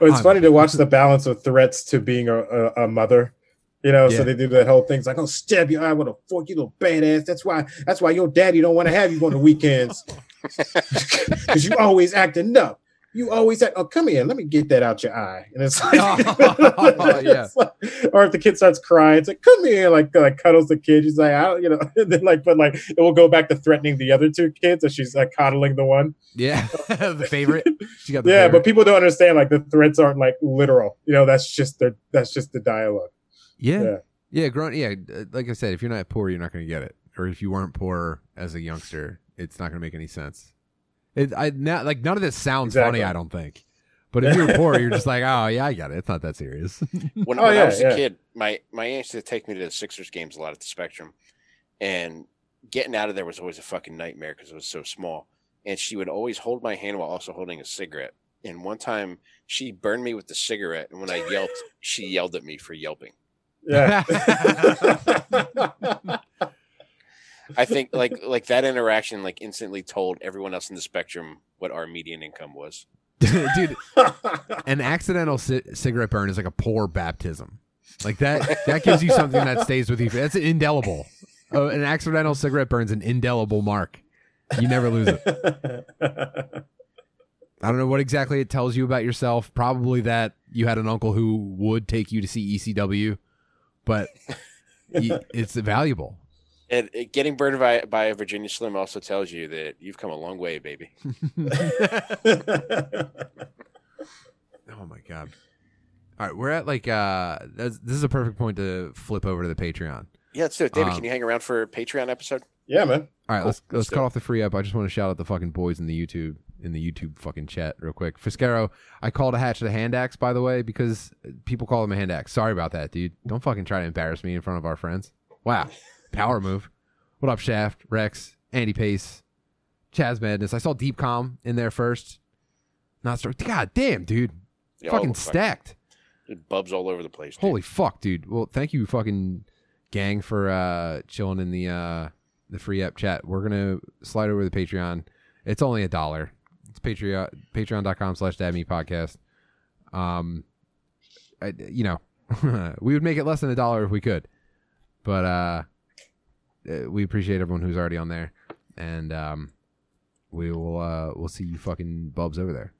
it's I'm- funny to watch the balance of threats to being a, a, a mother. You know, Yeah. so they do that whole thing. It's like, I'll stab your eye with a fork, you little badass. That's why that's why your daddy don't want to have you on the weekends. <laughs> Because you always acting up. You always act, oh, come here, let me get that out your eye. And it's like, <laughs> <laughs> Yeah. <laughs> it's like- or if the kid starts crying, it's like, come here, like like cuddles the kid. She's like, I don't, you know, and then like, but like it will go back to threatening the other two kids, and she's like coddling the one. yeah, the favorite. She got the yeah, favorite. but people don't understand like the threats aren't like literal. You know, that's just the that's just the dialogue. Yeah. Yeah. Yeah, grown yeah, uh, like I said, if you're not poor, you're not going to get it. Or if you weren't poor as a youngster, it's not going to make any sense. It I now like none of this sounds Exactly. funny, I don't think. But if you're poor, you're just like, <laughs> "Oh, yeah, I got it. It's not that serious." <laughs> when, Oh, when yeah, I was yeah. a kid, my my aunt used to take me to the Sixers games a lot at the Spectrum, and getting out of there was always a fucking nightmare because it was so small. And she would always hold my hand while also holding a cigarette. And one time, she burned me with the cigarette, and when I yelped, she yelled at me for yelping. Yeah. <laughs> I think like like that interaction like instantly told everyone else in the spectrum what our median income was. <laughs> Dude, <laughs> an accidental ci- cigarette burn is like a poor baptism. Like that that gives you something that stays with you. That's indelible. Oh, an accidental cigarette burn's an indelible mark. You never lose it. I don't know what exactly it tells you about yourself. Probably that you had an uncle who would take you to see ECW, but it's valuable. And uh, getting burned by, by a Virginia Slim also tells you that you've come a long way, baby. <laughs> <laughs> Oh my god! All right, we're at like uh, that's, this is a perfect point to flip over to the Patreon. Yeah, let's do it. David, Um, can you hang around for a Patreon episode? yeah, man. All right, Cool. let's Let's let's cut off the free up. I just want to shout out the fucking boys in the YouTube in the YouTube fucking chat real quick. Fiscaro, I called a hatch a hand axe by the way because people call him a hand axe. Sorry about that, dude. Don't fucking try to embarrass me in front of our friends. Wow, power move. What up, Shaft, Rex, Andy Pace, Chaz Madness? I saw Deep Calm in there first. Not start. God damn, dude. Yeah, fucking stacked. stacked. Bubs all over the place. dude. Holy fuck, dude. Well, thank you, fucking gang, for uh chilling in the uh the free app chat. We're gonna slide over to the Patreon. It's only a dollar. It's Patreon patreon.com slash dad me podcast. Um I, you know, <laughs> we would make it less than a dollar if we could. But uh uh, we appreciate everyone who's already on there. And um we will uh we'll see you fucking bubs over there.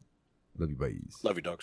Love you, buddies. Love you, dogs.